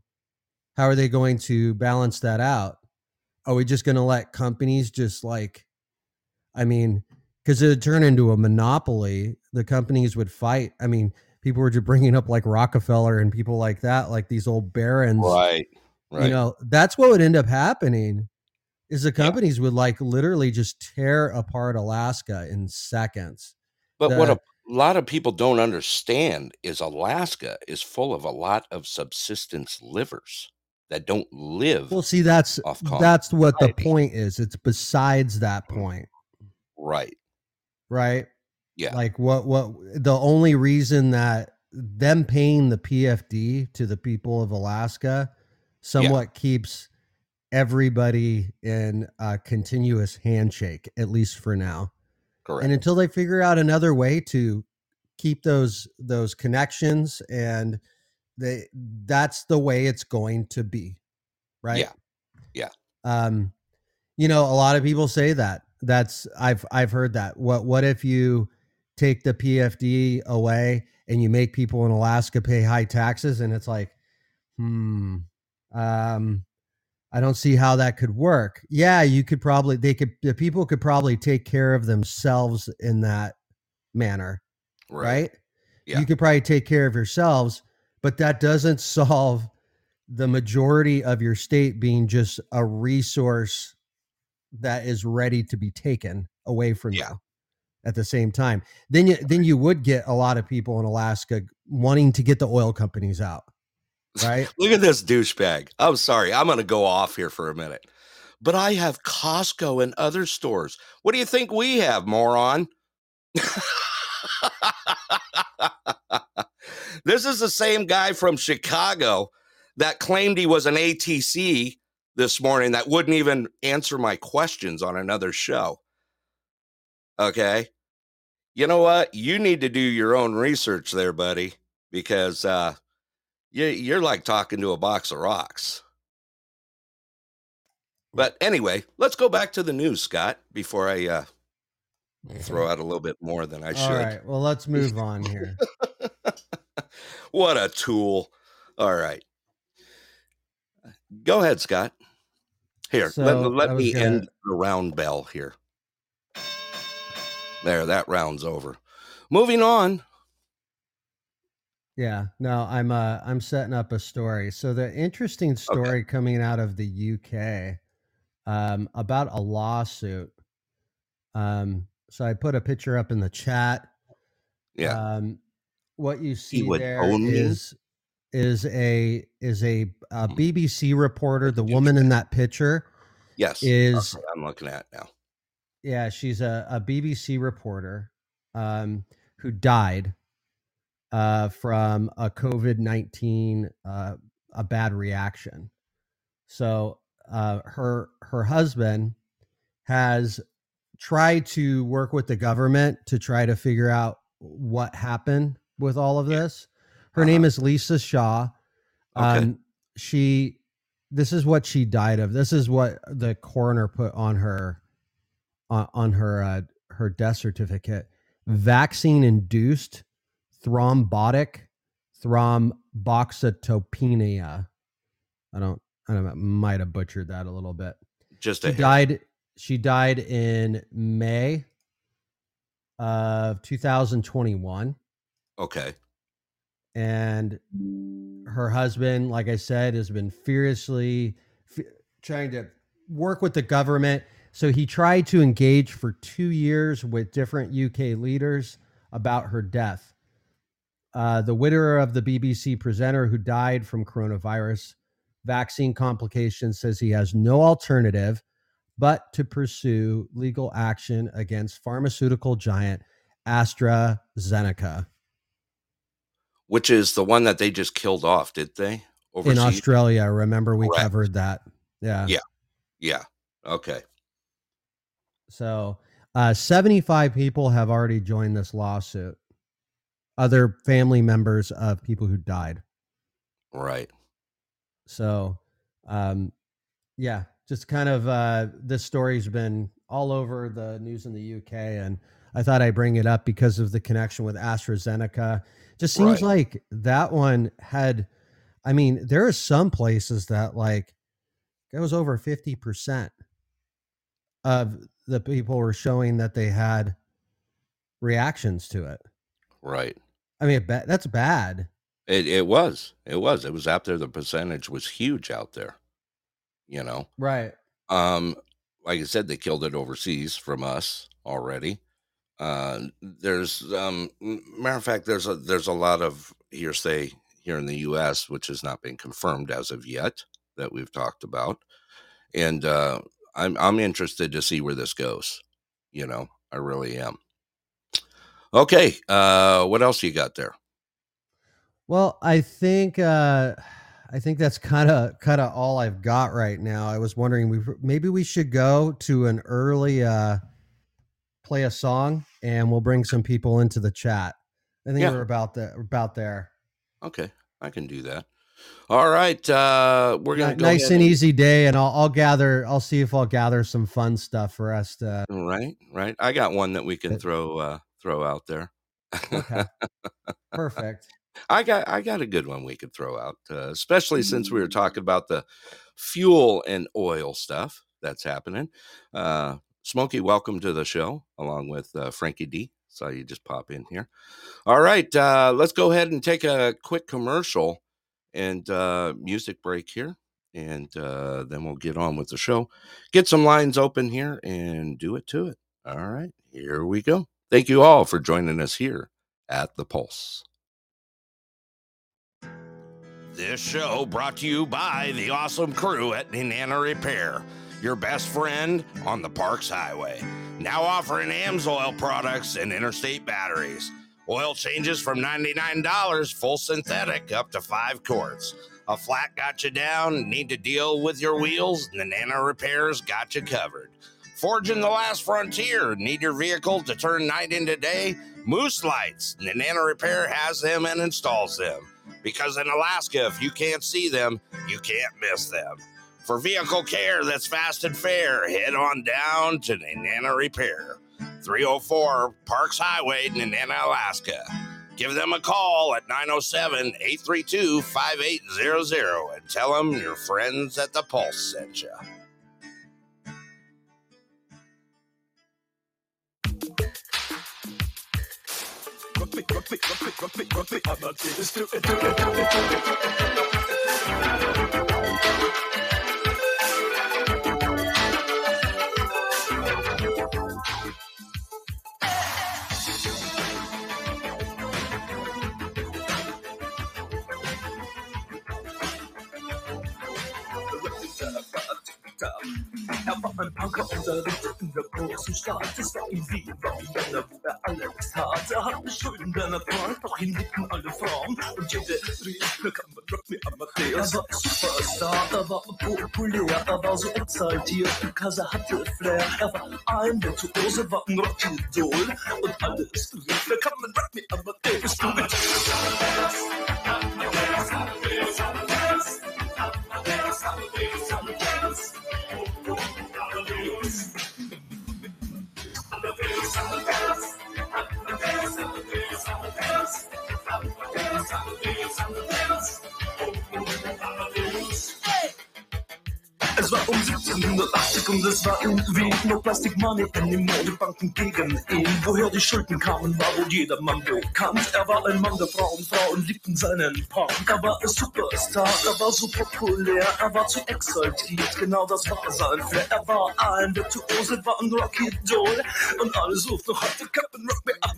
how are they going to balance that out? Are we just going to let companies just like I mean, cuz it would turn into a monopoly. The companies would fight. I mean, people were just bringing up like Rockefeller and people like that, like these old barons Right. Right. you know that's what would end up happening is the companies would like literally just tear apart alaska in seconds but what a lot of people don't understand is Alaska is full of a lot of subsistence livers that don't live well see that's Off that's what the point is it's besides that mm. point. Right. right? Yeah. like what what the only reason that them paying the pfd to the people of alaska somewhat keeps everybody in a continuous handshake at least for now. Correct. and until they figure out another way to keep those those connections and they that's the way it's going to be right Yeah. Yeah. um you know a lot of people say that that's i've i've heard that what what if you take the pfd away and you make people in alaska pay high taxes and it's like hmm um i don't see how that could work yeah you could probably they could the people could probably take care of themselves in that manner right, Yeah. you could probably take care of yourselves but that doesn't solve the majority of your state being just a resource that is ready to be taken away from Yeah. you at the same time then you then you would get a lot of people in alaska wanting to get the oil companies out right Look at this douchebag. I'm sorry. I'm going to go off here for a minute. But I have Costco and other stores. What do you think we have, moron? this is the same guy from Chicago that claimed he was an ATC this morning that wouldn't even answer my questions on another show. Okay. You know what? You need to do your own research there, buddy, because uh, you, you're like talking to a box of rocks. But anyway, let's go back to the news, Scott, before I uh, throw out a little bit more than I should. right well let's move on here what a tool. All right. Go ahead, Scott. Here, So, let, let me gonna- end the round bell here. There, that round's over. Moving on. Yeah, no, I'm uh I'm setting up a story. So the interesting story coming out of the UK um about a lawsuit. Um so I put a picture up in the chat. Yeah. Um what you see there is is a is a, a Hmm. BBC reporter, the woman in that picture yes. is I'm looking at now. yeah, she's a, a BBC reporter um, who died uh, from a COVID nineteen uh, a bad reaction. So uh, her her husband has tried to work with the government to try to figure out what happened with all of this. Her Uh-huh. name is Lisa Shaw. Okay. Um, she, this is what she died of. This is what the coroner put on her, on, on her uh, her death certificate. Vaccine induced thrombotic thrombocytopenia. I don't. I don't. Might have butchered that a little bit. Just She died. She died in May of 2021 Okay. and her husband like i said has been furiously f- trying to work with the government. So he tried to engage for two years with different uk leaders about her death. Uh, the widower of the bbc presenter who died from coronavirus vaccine complications says he has no alternative but to pursue legal action against pharmaceutical giant astrazeneca Which is the one that they just killed off, did they? in Overseas? Australia. Remember we Correct. covered that. Yeah. Yeah. Yeah. Okay. So uh, 75 people have already joined this lawsuit. Other family members of people who died. Right. So um, yeah, just kind of uh, this story's been all over the news in the UK, and I thought I'd bring it up because of the connection with AstraZeneca. Just seems Right. like that one had. I mean, there are some places that like goes over fifty percent of the people were showing that they had reactions to it. Right. I mean, that's bad. It it was. It was. It was out there. The percentage was huge out there. You know. Right. Um, like I said, they killed it overseas from us already. Uh, there's um, matter of fact, there's a there's a lot of hearsay here in the U.S. which has not been confirmed as of yet that we've talked about, and uh, I'm I'm interested to see where this goes. You know, I really am. Okay, uh, what else you got there? Well, I think uh I think that's kind of kind of all I've got right now. I was wondering we maybe we should go to an early uh play a song and we'll bring some people into the chat. I think Yeah. we're about the about there. Okay, I can do that. All right, uh, we're gonna Ni- go nice ahead and easy day and I'll I'll gather I'll see if I'll gather some fun stuff for us to Right, right. I got one that we can Good. throw uh, throw out there. Okay. Perfect. I got I got a good one we could throw out, uh, especially since we were talking about the fuel and oil stuff that's happening. Uh, Smokey, welcome to the show, along with uh, Frankie D. Saw you just pop in here. All right, uh, let's go ahead and take a quick commercial and uh, music break here, and uh, then we'll get on with the show. Get some lines open here and do it to it. All right, here we go. Thank you all for joining us here at the Pulse. This show brought to you by the awesome crew at Nenana Repair, your best friend on the Parks Highway. Now offering AMSOIL products and interstate batteries. Oil changes from $99 full synthetic up to five quarts. A flat got you down, need to deal with your wheels? Nenana Repair's got you covered. Forging the last frontier, need your vehicle to turn night into day? Moose lights, Nenana Repair has them and installs them. Because in Alaska, if you can't see them, you can't miss them. For vehicle care that's fast and fair, head on down to Nenana Repair, 304 Parks Highway, Nenana, Alaska. Give them a call at 907 832 5800 and tell them your friends at the Pulse sent you. Er war ein Punker und er lebte in der großen Stadt. Es war ihm wie war wie Männer, wo er alles tat. Er hatte Schulden, Bernhard Freund, doch ihn liebten alle Frauen. Und jede rief, come and rock me, I'm a Der war Superstar, er war populär, er war so exaltiert, because er hatte Flair. Er war ein Virtuose, war ein Rockidol und alles lief. Wer kann man Rock me, aber der bist du mit. Es war um 1780 und es war in Wien No Plastic Money in den Modebanken gegen ihn. Woher die Schulden kamen, war wohl jedermann bekannt. Er war ein Mann der Frauen, Frauen liebten seinen Punk. Er war ein Superstar, er war so populär, er war zu exaltiert, genau das war sein Flair. Er war ein Virtuose, war ein Rocky Doll und alle suchten heute Captain Rock Me Up,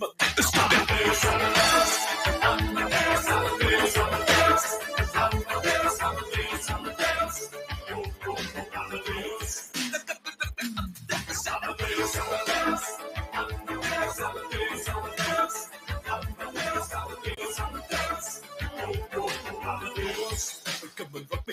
ist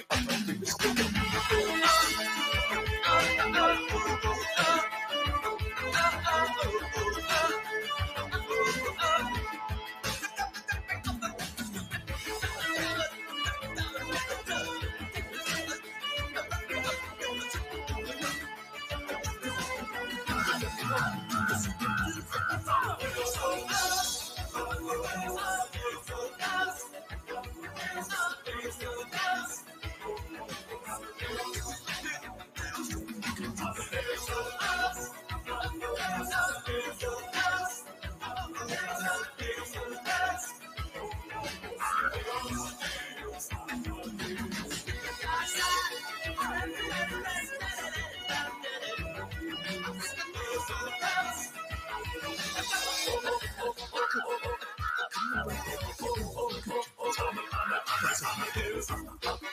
サンドバイ。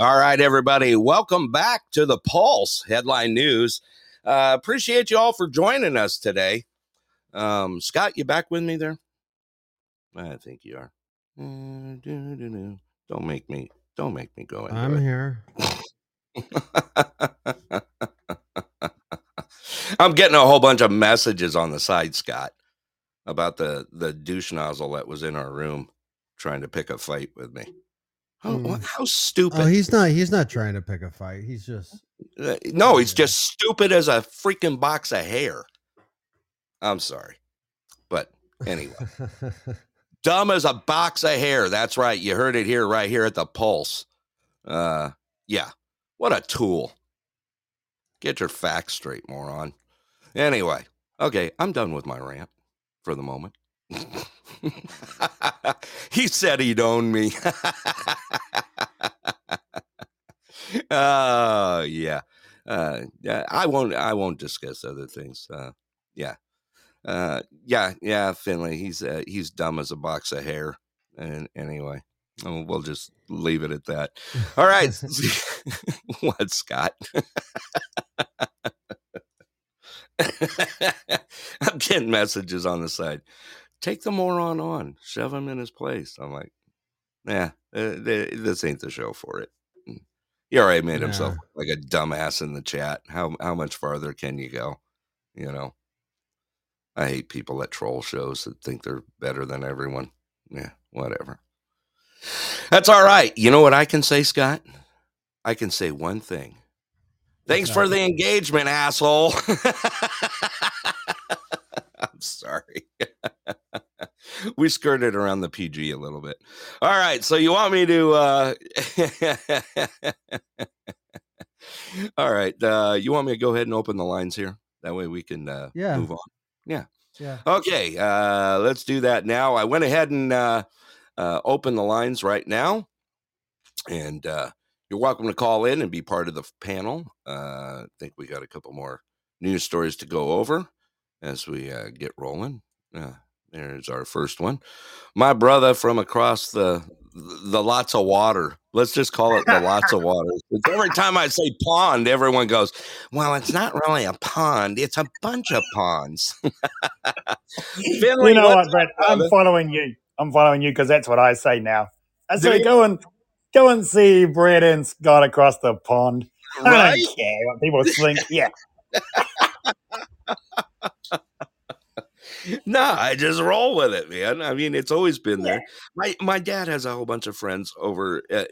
All right, everybody, welcome back to the Pulse Headline News. Uh, appreciate you all for joining us today. Um, Scott, you back with me there? I think you are. Uh, do, do, do. Don't make me. Don't make me go. I'm it. here. I'm getting a whole bunch of messages on the side, Scott, about the the douche nozzle that was in our room trying to pick a fight with me. How, Mm. how stupid! Oh, he's not. He's not trying to pick a fight. He's just. Uh, no, he's Yeah. just stupid as a freaking box of hair. I'm sorry, but anyway, dumb as a box of hair. That's right. You heard it here, right here at the Pulse. Uh, yeah, what a tool. Get your facts straight, moron. Anyway, okay, I'm done with my rant for the moment. he said he'd own me. Oh yeah. Uh, yeah, I won't. I won't discuss other things. Uh, yeah, uh, yeah, yeah. Finley, he's uh, he's dumb as a box of hair. And anyway, we'll just leave it at that. All right, what, Scott? I'm getting messages on the side. Take the moron on, shove him in his place. I'm like, yeah, uh, this ain't the show for it. He already made himself Nah. like a dumbass in the chat. How how much farther can you go? You know, I hate people that troll shows that think they're better than everyone. Yeah, whatever. That's all right. You know what I can say, Scott? I can say one thing. Thanks for the engagement, asshole. I'm sorry. we skirted around the PG a little bit. All right. So you want me to uh All right. Uh you want me to go ahead and open the lines here? That way we can uh Yeah. move on. Yeah. Yeah. Okay, uh, let's do that now. I went ahead and uh, uh, opened the lines right now, and uh, you're welcome to call in and be part of the panel. Uh, I think we got a couple more news stories to go over as we uh, get rolling. Uh, there's our first one. My brother from across the the lots of water. Let's just call it the lots of water. Every time I say pond, everyone goes, "Well, it's not really a pond; it's a bunch of ponds." Finley, you know what, Brett? I'm following you. I'm following you because that's what I say now. I say go and go and see Brett and Scott across the pond. Right? I don't care what people think. Yeah. no, I just roll with it, man. I mean, it's always been there. My my dad has a whole bunch of friends over uh,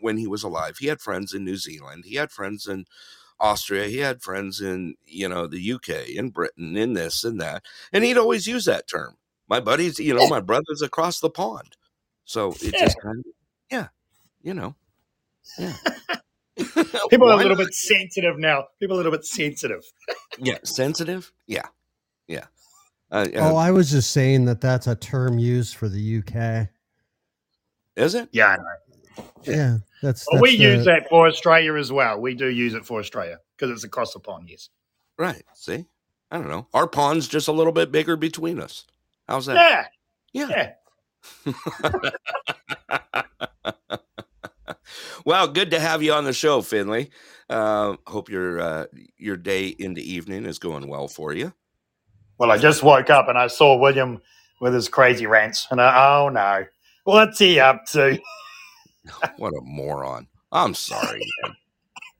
when he was alive. He had friends in New Zealand. He had friends in Austria. He had friends in you know the UK, in Britain, in this and that, and he'd always use that term. My buddies, you know, my brothers across the pond. So it just kind of, yeah, you know, yeah. People are a little bit sensitive now. People are a little bit sensitive. yeah, sensitive. Yeah. Uh, uh, oh, I was just saying that that's a term used for the UK. Is it? Yeah, Yeah, that's. Well, that's we the... use that for Australia as well. We do use it for Australia because it's across the pond. Yes. Right. See, I don't know. Our pond's just a little bit bigger between us. How's that? Yeah. Yeah. yeah. well, good to have you on the show, Finley. Uh, hope your uh, your day into evening is going well for you. Well, I just woke up and I saw William with his crazy rants, and I, oh no, what's he up to? what a moron! I'm sorry. Man.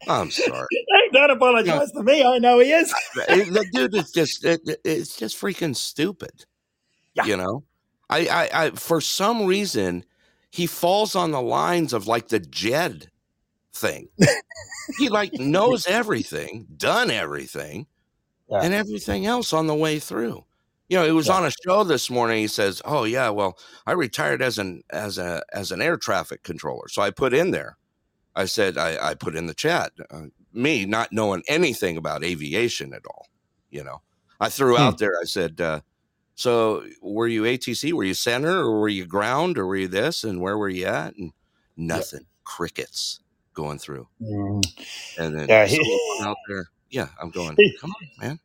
I'm sorry. Don't apologize no. to me. I know he is. the dude is just it, it's just freaking stupid. Yeah. You know, I, I, I for some reason he falls on the lines of like the Jed thing. he like knows everything, done everything, yeah. and everything else on the way through. You know, it was yeah. on a show this morning. He says, "Oh yeah, well, I retired as an as a as an air traffic controller." So I put in there. I said I, I put in the chat. Uh, me not knowing anything about aviation at all. You know, I threw hmm. out there. I said, uh, "So were you ATC? Were you center, or were you ground, or were you this? And where were you at?" And nothing. Yeah. Crickets going through. Mm. And then yeah, he, out there. Yeah, I'm going. Come on, man.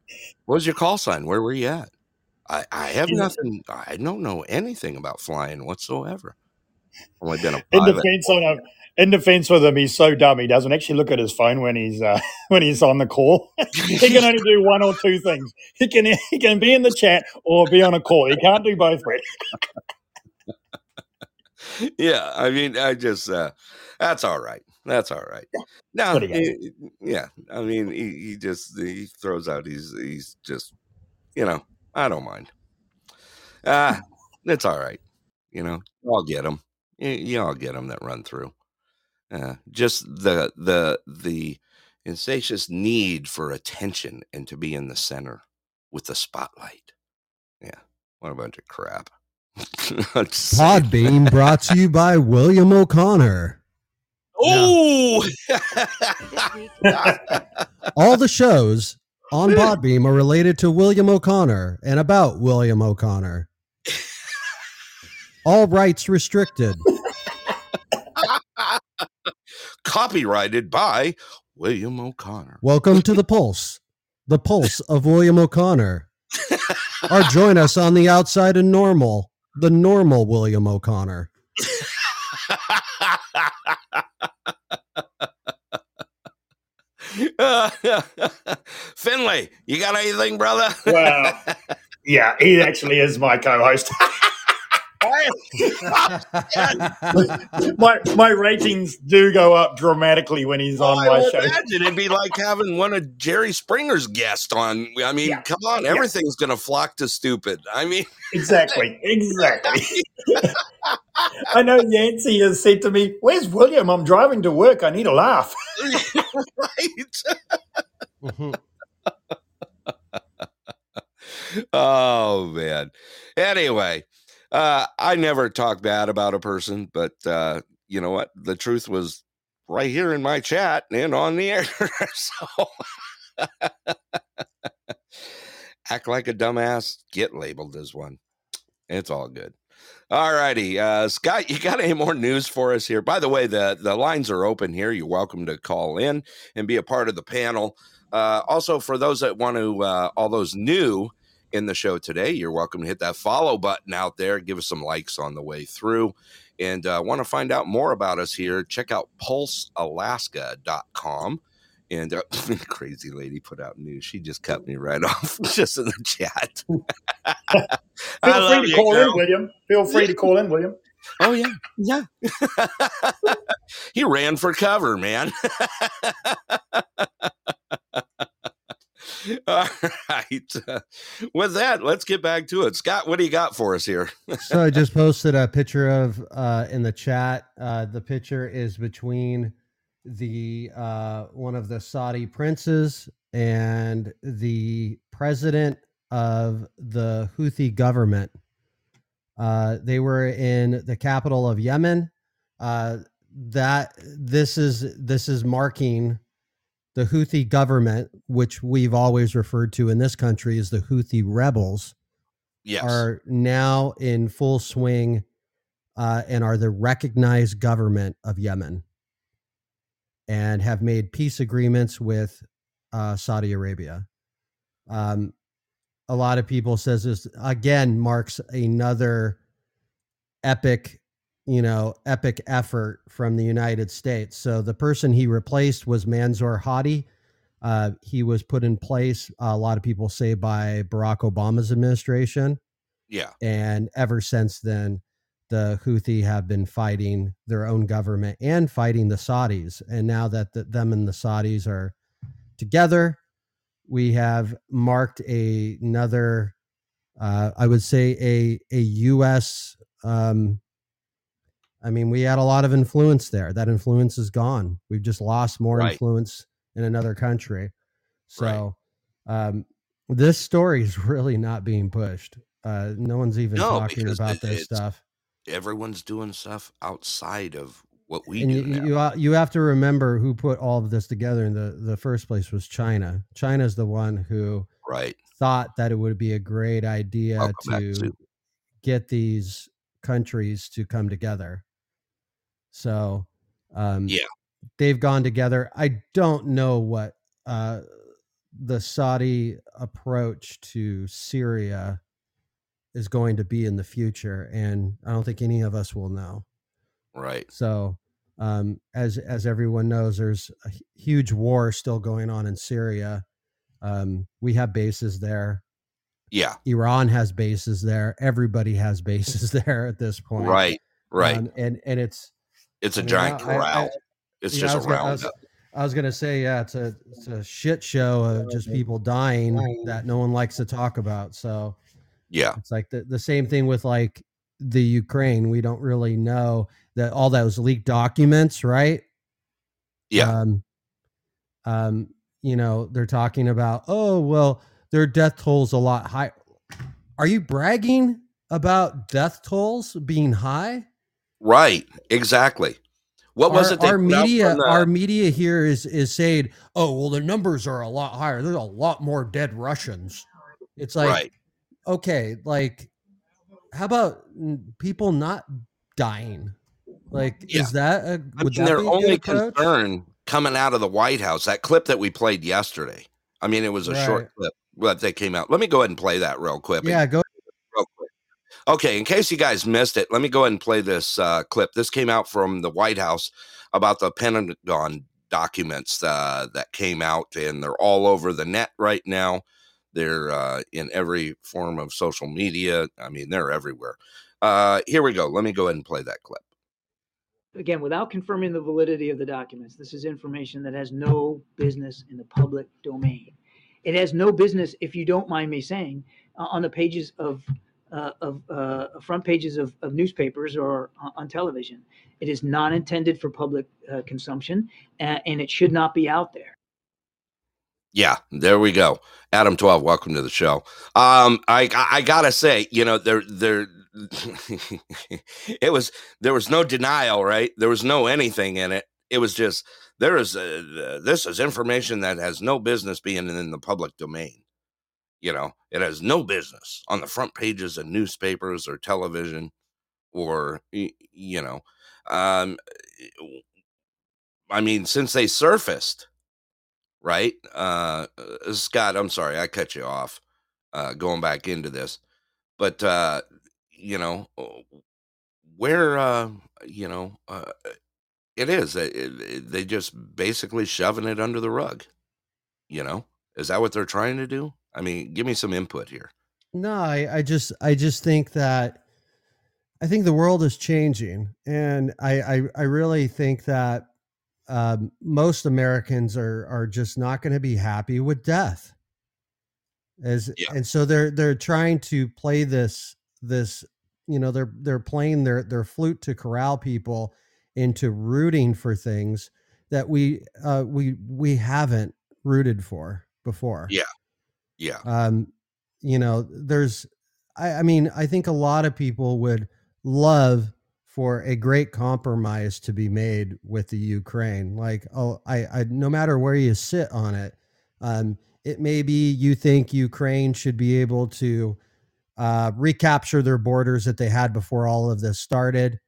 What was your call sign? Where were you at? I, I have nothing. I don't know anything about flying whatsoever. Only been a in defense on a in defense with him, he's so dumb. He doesn't actually look at his phone when he's uh, when he's on the call. he can only do one or two things. He can he can be in the chat or be on a call. He can't do both. Yeah, I mean, I just uh, that's all right. That's all right. Now, yeah, I mean, he, he just he throws out. He's he's just, you know, I don't mind. Ah, uh, it's all right. You know, I'll get them. You, you all get them that run through. Uh, just the the the insatious need for attention and to be in the center with the spotlight. Yeah, what a bunch of crap. Podbean brought to you by William O'Connor. Oh, all the shows on Podbean are related to William O'Connor and about William O'Connor. All rights restricted. Copyrighted by William O'Connor. Welcome to the Pulse, the Pulse of William O'Connor. or join us on the outside of normal, the normal William O'Connor. Finley, you got anything, brother? well, yeah, he actually is my co-host. my my ratings do go up dramatically when he's on my show. Imagine it'd be like having one of Jerry Springer's guests on. I mean, yeah. come on, everything's yeah. going to flock to stupid. I mean, exactly, exactly. I know Yancy has said to me, "Where's William? I'm driving to work. I need a laugh." right. Mm-hmm. oh man. Anyway, uh, I never talk bad about a person, but uh, you know what? The truth was right here in my chat and on the air. so act like a dumbass, get labeled as one. It's all good. All righty. Uh, Scott, you got any more news for us here? By the way, the, the lines are open here. You're welcome to call in and be a part of the panel. Uh, also, for those that want to, uh, all those new in the show today, you're welcome to hit that follow button out there. Give us some likes on the way through. And uh, want to find out more about us here, check out pulsealaska.com. And uh, crazy lady put out news. She just cut me right off just in the chat. Feel free to call girl. in, William. Feel free to call in, William. Oh yeah, yeah. he ran for cover, man. All right. Uh, with that, let's get back to it. Scott, what do you got for us here? so I just posted a picture of uh, in the chat. Uh, the picture is between the uh, one of the Saudi princes and the president of the Houthi government. Uh, they were in the capital of Yemen. Uh, that this is this is marking the Houthi government, which we've always referred to in this country as the Houthi rebels, yes. are now in full swing uh, and are the recognized government of Yemen and have made peace agreements with uh, Saudi Arabia. Um, a lot of people says this again marks another epic you know, epic effort from the United States. So the person he replaced was Mansour Hadi. Uh, he was put in place, uh, a lot of people say, by Barack Obama's administration. Yeah. And ever since then, the Houthi have been fighting their own government and fighting the Saudis. And now that the, them and the Saudis are together, we have marked a, another, uh, I would say, a, a U.S. Um, I mean, we had a lot of influence there. That influence is gone. We've just lost more right. influence in another country. So, right. um, this story is really not being pushed. Uh, no one's even no, talking about this stuff. Everyone's doing stuff outside of what we and do. You, you, you have to remember who put all of this together in the the first place was China. China's the one who right thought that it would be a great idea to get these countries to come together so, um, yeah, they've gone together. I don't know what uh, the Saudi approach to Syria is going to be in the future, and I don't think any of us will know. Right. So, um, as as everyone knows, there's a huge war still going on in Syria. Um, we have bases there. Yeah. Iran has bases there. Everybody has bases there at this point. Right. Right. Um, and and it's it's a mean, giant corral. I, I, it's just a roundup. I was gonna say, yeah, it's a it's a shit show of just people dying that no one likes to talk about. So yeah, it's like the, the same thing with like the Ukraine. We don't really know that all those leaked documents, right? Yeah. Um, um, you know, they're talking about, oh well, their death tolls a lot high. Are you bragging about death tolls being high? Right. Exactly. What was our, it? Our media, our media here is is saying, "Oh, well, the numbers are a lot higher. There's a lot more dead Russians." It's like, right. okay, like, how about people not dying? Like, yeah. is that a? I mean, their only concern coming out of the White House, that clip that we played yesterday. I mean, it was a right. short clip that they came out. Let me go ahead and play that real quick. Yeah, go Okay, in case you guys missed it, let me go ahead and play this uh, clip. This came out from the White House about the Pentagon documents uh, that came out, and they're all over the net right now. They're uh, in every form of social media. I mean, they're everywhere. Uh, here we go. Let me go ahead and play that clip. Again, without confirming the validity of the documents, this is information that has no business in the public domain. It has no business, if you don't mind me saying, on the pages of uh, of uh, front pages of, of newspapers or on television. It is not intended for public uh, consumption, and, and it should not be out there. Yeah, there we go. Adam twelve, welcome to the show. Um, I I gotta say, you know, there there it was there was no denial, right? There was no anything in it. It was just there is a, this is information that has no business being in the public domain. You know, it has no business on the front pages of newspapers or television or, you know, um, I mean, since they surfaced, right? Uh, uh, Scott, I'm sorry, I cut you off uh, going back into this, but, uh, you know, where, uh, you know, uh, it is, it, it, they just basically shoving it under the rug, you know? Is that what they're trying to do? I mean, give me some input here. No, I, I just I just think that I think the world is changing, and I I, I really think that um, most Americans are are just not going to be happy with death. As Yeah. and so they're they're trying to play this this you know they're they're playing their their flute to corral people into rooting for things that we uh we we haven't rooted for before. Yeah. Yeah. Um, you know, there's, I, I mean, I think a lot of people would love for a great compromise to be made with the Ukraine. Like, oh, I, I no matter where you sit on it, um, it may be you think Ukraine should be able to uh, recapture their borders that they had before all of this started,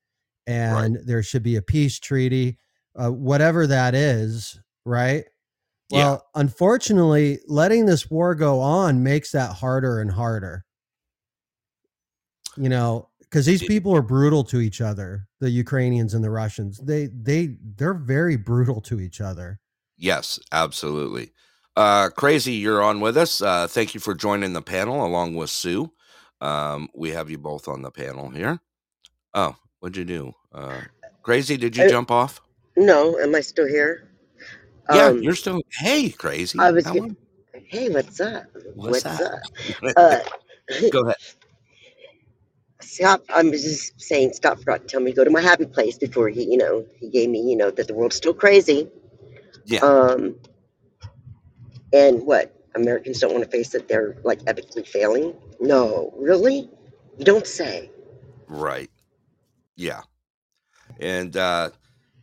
and there should be a peace treaty, uh, whatever that is, right? Yeah. Well, unfortunately, letting this war go on makes that harder and harder. You know, because these people are brutal to each other, the Ukrainians and the Russians. They they they're very brutal to each other. Yes, absolutely. Uh, Crazy, you're on with us. Uh, thank you for joining the panel along with Sue. Um, we have you both on the panel here. Oh, what'd you do? Uh, Crazy, did you Uh, jump off? No, am I still here? Yeah, Um, you're still. Hey, Crazy. I was. are- hey, what's up? What's What's, up? up? Uh, Go ahead. Scott, I'm just saying, Scott forgot to tell me to go to my happy place before he, you know, he gave me, you know, that the world's still crazy. Yeah. Um, and what? Americans don't want to face that they're like epically failing? No, really? You don't say. Right. Yeah. And uh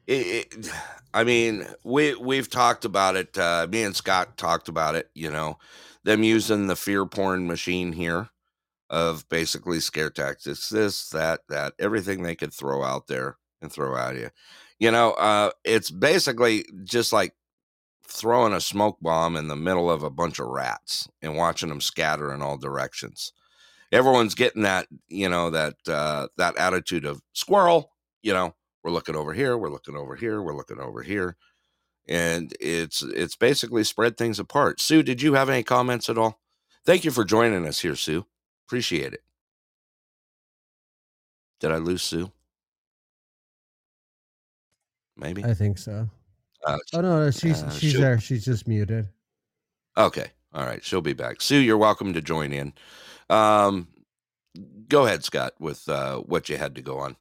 it, it I mean, we we've talked about it. Uh me and Scott talked about it, you know, them using the fear porn machine here of basically scare tactics, this, that, that, everything they could throw out there and throw at you. You know, uh it's basically just like throwing a smoke bomb in the middle of a bunch of rats and watching them scatter in all directions everyone's getting that you know that uh that attitude of squirrel you know we're looking over here we're looking over here we're looking over here and it's it's basically spread things apart. Sue did you have any comments at all? Thank you for joining us here sue. Appreciate it. Did i lose sue? Maybe? I think so. uh, Oh no, no she's Uh, she's there. She's just muted. okay. All right. She'll be back. Sue you're welcome to join in. Um go ahead scott with uh what you had to go on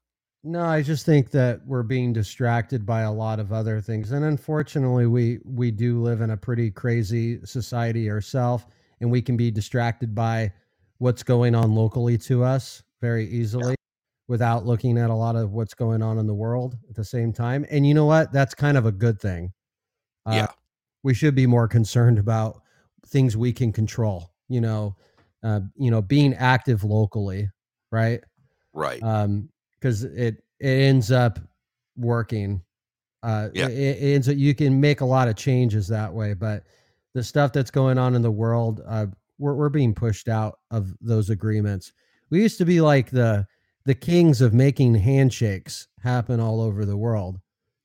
No, I just think that we're being distracted by a lot of other things, and unfortunately, we we do live in a pretty crazy society ourselves, and we can be distracted by what's going on locally to us very easily without looking at a lot of what's going on in the world at the same time. And you know what? That's kind of a good thing. Uh, yeah we should be more concerned about things we can control. You know, uh, you know, being active locally, right? right um because it it ends up working uh Yeah. it, it ends up you can make a lot of changes that way but the stuff that's going on in the world uh we're, we're being pushed out of those agreements we used to be like the the kings of making handshakes happen all over the world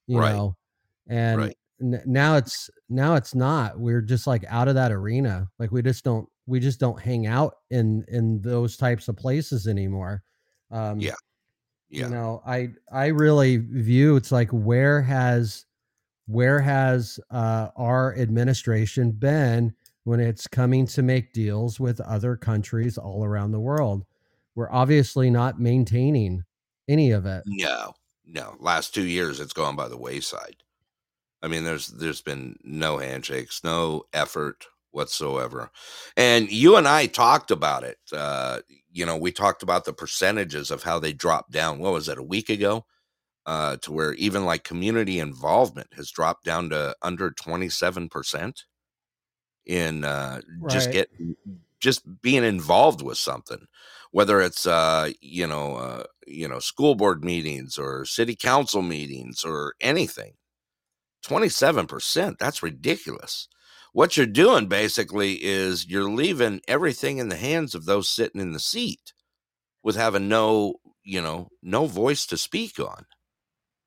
you Right. know and Right. n- now it's now it's not we're just like out of that arena like we just don't we just don't hang out in in those types of places anymore um Yeah. Yeah you know i i really view it's like where has where has uh our administration been when it's coming to make deals with other countries all around the world we're obviously not maintaining any of it No, no. Last two years, it's gone by the wayside. I mean, there's there's been no handshakes, no effort whatsoever. And you and I talked about it. Uh, you know, we talked about the percentages of how they dropped down. What was it a week ago? Uh, to where even like community involvement has dropped down to under twenty seven percent in uh, just get just being involved with something, whether it's uh, you know uh, you know school board meetings or city council meetings or anything. Twenty seven percent. That's ridiculous. What you're doing basically is you're leaving everything in the hands of those sitting in the seat with having no you know no voice to speak on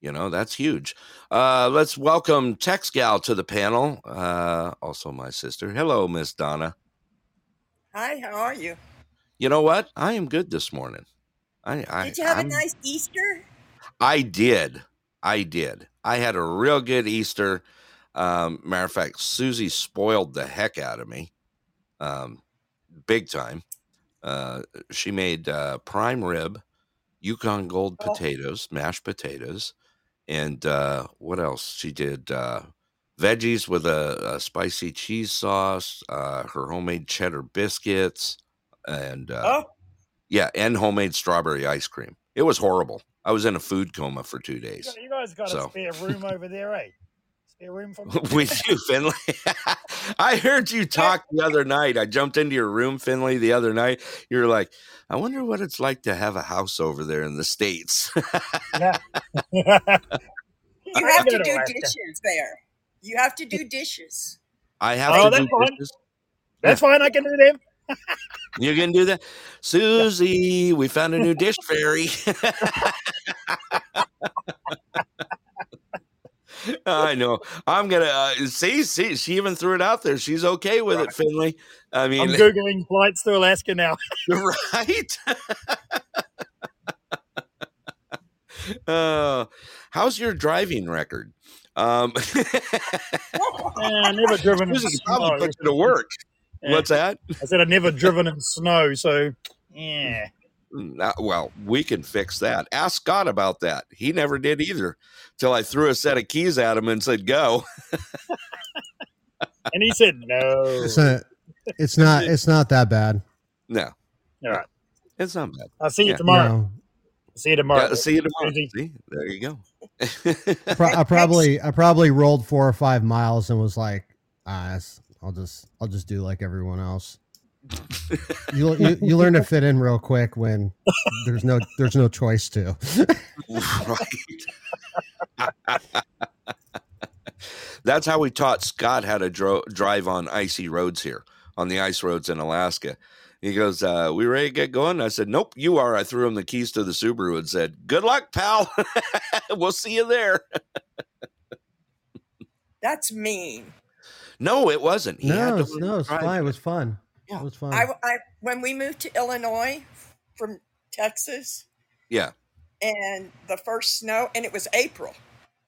you know that's huge. Uh let's welcome tex gal to the panel uh also my sister. Hello miss donna. Hi, how are you? you know what? I am good this morning. I i Did you have a I'm, nice Easter? i did. I did. I had a real good easter um matter of fact susie spoiled the heck out of me um big time. Uh she made uh prime rib yukon gold Oh, potatoes mashed potatoes and uh what else? She did uh veggies with a, a spicy cheese sauce uh her homemade cheddar biscuits and uh oh, yeah and homemade strawberry ice cream. It was horrible. I was in a food coma for two days you guys got so. spare room over there, eh? Spare room for me? with you finley i heard you talk the other night i jumped into your room finley the other night you're like i wonder what it's like to have a house over there in the states Yeah. you have to do dishes there. You have to do dishes. i have Oh, to that's do fine. dishes That's fine. I can do them. You can do that. Susie, we found a new dish fairy. I know. I'm gonna uh, see. See, she even threw it out there. She's okay with Right. it, Finley. I mean, I'm googling flights to Alaska now. right? uh, how's your driving record? Um, Eh, never driven in Susie probably put you to work. Eh, What's that? I said I've never driven in snow, so yeah. Not, well, we can fix that. Ask Scott about that. He never did either. Till I threw a set of keys at him and said, "Go." And he said It's no. not. It's not. It's not that bad. No, All right. it's not bad. I'll see you Yeah. tomorrow. No, See you tomorrow. Yeah, see you tomorrow. See, there you go. I probably I probably rolled four or five miles and was like, ah, I'll just I'll just do like everyone else. You, you you learn to fit in real quick when there's no there's no choice to. right. That's how we taught Scott how to dro- drive on icy roads here, on the ice roads in Alaska. He goes, uh, "We ready to get going?" I said, "Nope, you are." I threw him the keys to the Subaru and said, "Good luck, pal. we'll see you there." that's mean. No, it wasn't. He had No, to it's, learn no, to it's fine. It was fun. Yeah. It was fun. I, I when we moved to Illinois from Texas, Yeah. and the first snow, and it was April,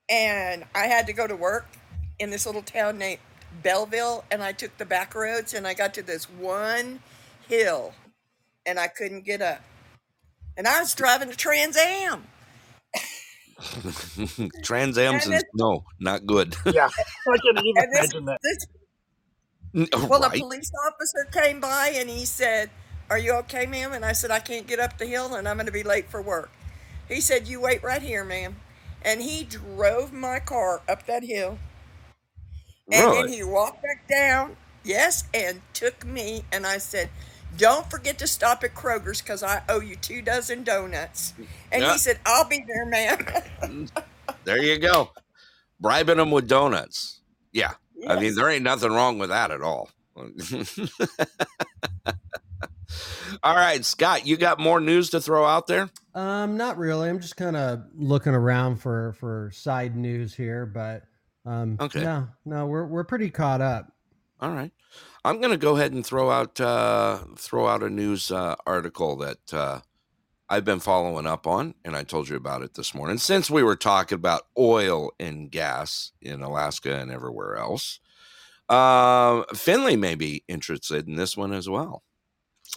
and I had to go to work in this little town named Belleville, and I took the back roads, and I got to this one hill, and I couldn't get up, and I was driving a Trans Am, Trans Am's and and this, no, not good. Yeah. I can even and this, imagine that. this N- oh, Well, a police officer came by and he said, Are you okay, ma'am? And I said, I can't get up the hill and I'm going to be late for work. He said, You wait right here, ma'am. And he drove my car up that hill and then he walked back down, yes, and took me. And I said, Don't forget to stop at Kroger's because I owe you two dozen donuts. And Yeah. he said, I'll be there, ma'am. Mm, there you go. Bribing them with donuts. Yeah. I mean, there ain't nothing wrong with that at all. all right, Scott, you got more news to throw out there? Um, not really. I'm just kind of looking around for for side news here, but um, Okay. no, no, we're we're pretty caught up. All right. I'm going to go ahead and throw out uh, throw out a news uh, article that uh, I've been following up on, and I told you about it this morning. Since we were talking about oil and gas in Alaska and everywhere else, uh, Finley may be interested in this one as well.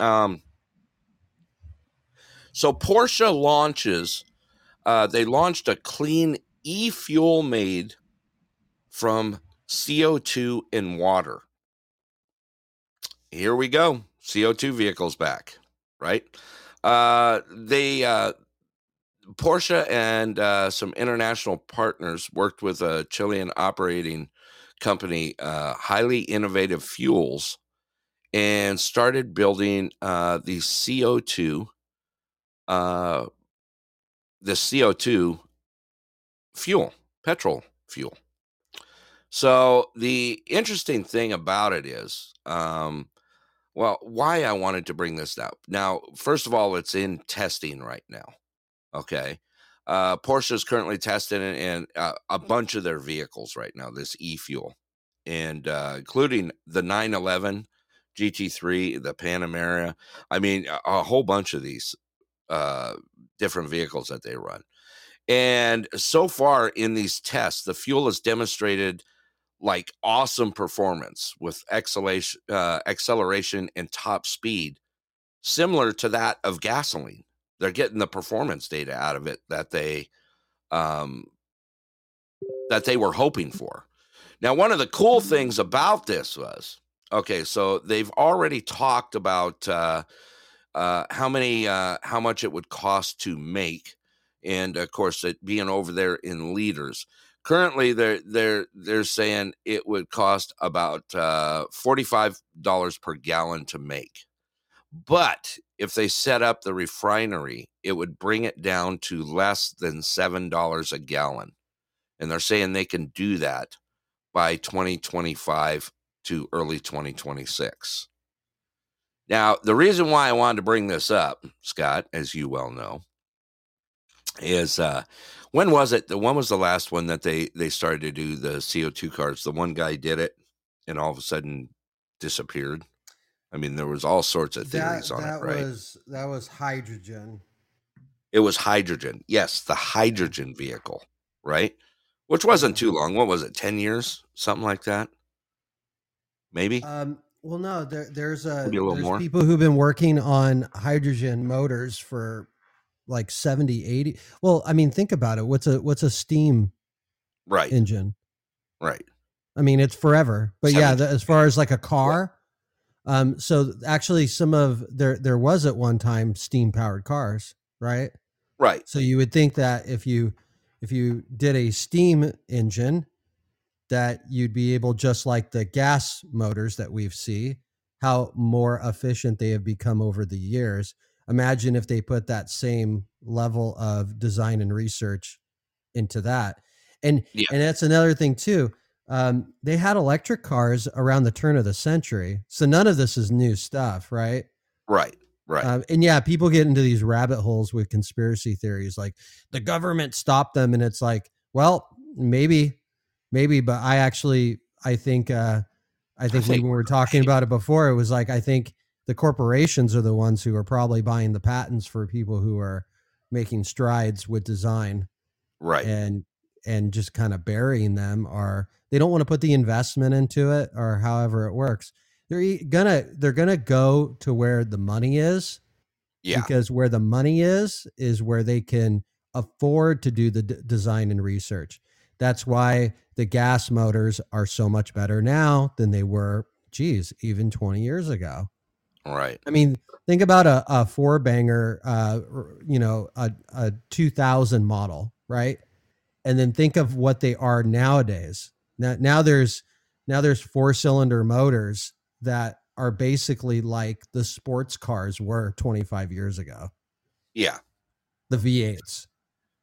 Um, so Porsche launches. Uh, they launched a clean e-fuel made from CO2 and water here we go. CO2 vehicles back, right? Uh, they uh, Porsche and uh, some international partners worked with a Chilean operating company, uh, Highly Innovative Fuels, and started building uh, the CO2, uh, the CO2 fuel, petrol fuel. So the interesting thing about it is, um, well, why I wanted to bring this up. Now, first of all, it's in testing right now. Okay. Uh, Porsche is currently testing it in uh, a bunch of their vehicles right now, this e fuel, and uh, including the 911 GT3, the Panamera. I mean, a, a whole bunch of these uh, different vehicles that they run. And so far in these tests, the fuel has demonstrated like awesome performance with acceleration, uh, acceleration and top speed, similar to that of gasoline. They're getting the performance data out of it that they um, that they were hoping for. Now, one of the cool things about this was okay. So they've already talked about uh, uh, how many, uh, how much it would cost to make, and of course, it being over there in liters currently they're they're they're saying it would cost about uh, forty five dollars per gallon to make, but if they set up the refinery, it would bring it down to less than seven dollars a gallon, and they're saying they can do that by twenty twenty five to early twenty twenty six. Now, the reason why I wanted to bring this up, Scott, as you well know, is uh, when was it? The one was the last one that they they started to do the CO two cars. The one guy did it, and all of a sudden disappeared. I mean, there was all sorts of theories that, on that it, right? was that was hydrogen. It was hydrogen. Yes, the hydrogen vehicle, right? Which wasn't too long. What was it? Ten years, something like that. Maybe. Um, well, no, there, there's a, Maybe a little there's more. people who've been working on hydrogen motors for like 70, 80. Well, I mean, think about it. What's a what's a steam right. engine? right. I mean, it's forever. But yeah, the, as far as like a car, um, so actually, some of there there was at one time steam powered cars, right? Right. So you would think that if you if you did a steam engine, that you'd be able, just like the gas motors that we've see, how more efficient they have become over the years. Imagine if they put that same level of design and research into that. And Yeah. and that's another thing too. Um, they had electric cars around the turn of the century, so none of this is new stuff, right? Right. Right. Um, and yeah, people get into these rabbit holes with conspiracy theories, like the government stopped them, and it's like, well, maybe, maybe, but I actually, I think, uh, I think, think when we were talking about it before, it was like I think the corporations are the ones who are probably buying the patents for people who are making strides with design right. and and just kind of burying them or they don't want to put the investment into it or however it works they're gonna they're gonna go to where the money is yeah. because where the money is is where they can afford to do the d- design and research that's why the gas motors are so much better now than they were geez even 20 years ago Right. I mean, think about a, a four banger, uh, you know, a, a 2000 model, right? And then think of what they are nowadays. Now, now there's now there's four cylinder motors that are basically like the sports cars were 25 years ago. Yeah. The V8s.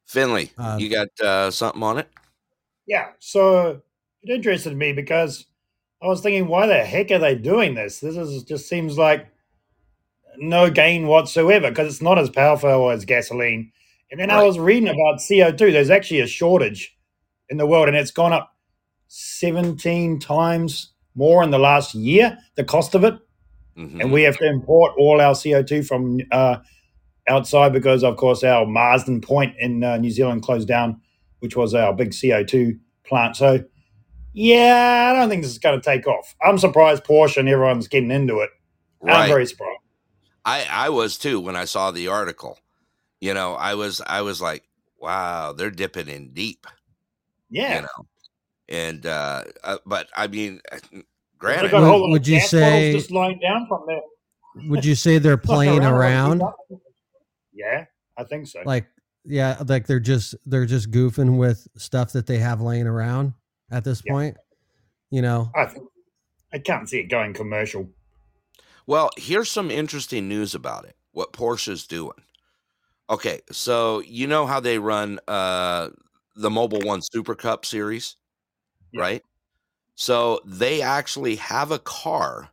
Finley, Um, you got uh, something on it? Yeah, so it interested me because I was thinking, why the heck are they doing this? This is just seems like no gain whatsoever because it's not as powerful as gasoline. And then I was reading about CO2. There's actually a shortage in the world, and it's gone up 17 times more in the last year, the cost of it. Mhm. And we have to import all our CO2 from uh, outside because, of course, our Marsden Point in uh, New Zealand closed down, which was our big CO2 plant. So, yeah, I don't think this is going to take off. I'm surprised Porsche and everyone's getting into it. I'm very surprised. I I was too when I saw the article. You know, I was I was like, wow, they're dipping in deep. Yeah. You know, and uh, uh but I mean, uh, granted, got Would- would you say- just lying down from there? Would you say they're playing around? Yeah, I think so. Like, yeah, like they're just they're just goofing with stuff that they have laying around at this Yeah. point. You know, I think I can't see it going commercial. Well, here's some interesting news about it. What Porsche's doing. Okay, so you know how they run uh the Mobil One Super Cup series, Yeah. right? So they actually have a car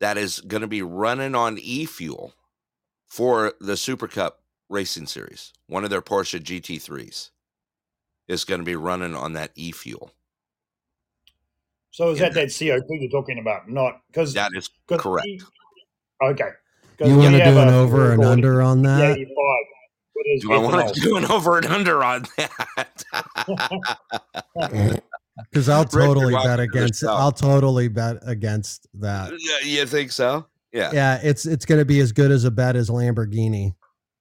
that is going to be running on e-fuel for the Super Cup racing series. One of their Porsche GT3s is going to be running on that e-fuel. So is Yeah. that that CO2 you're talking about? Not because That is correct. Okay. You want to do an over and 40, under on that? 85 with Do I want to do an over and under on that? Because I'll totally welcome bet against. show. I'll totally bet against that. Yeah, you think so? Yeah. Yeah, it's it's going to be as good as a bet as Lamborghini.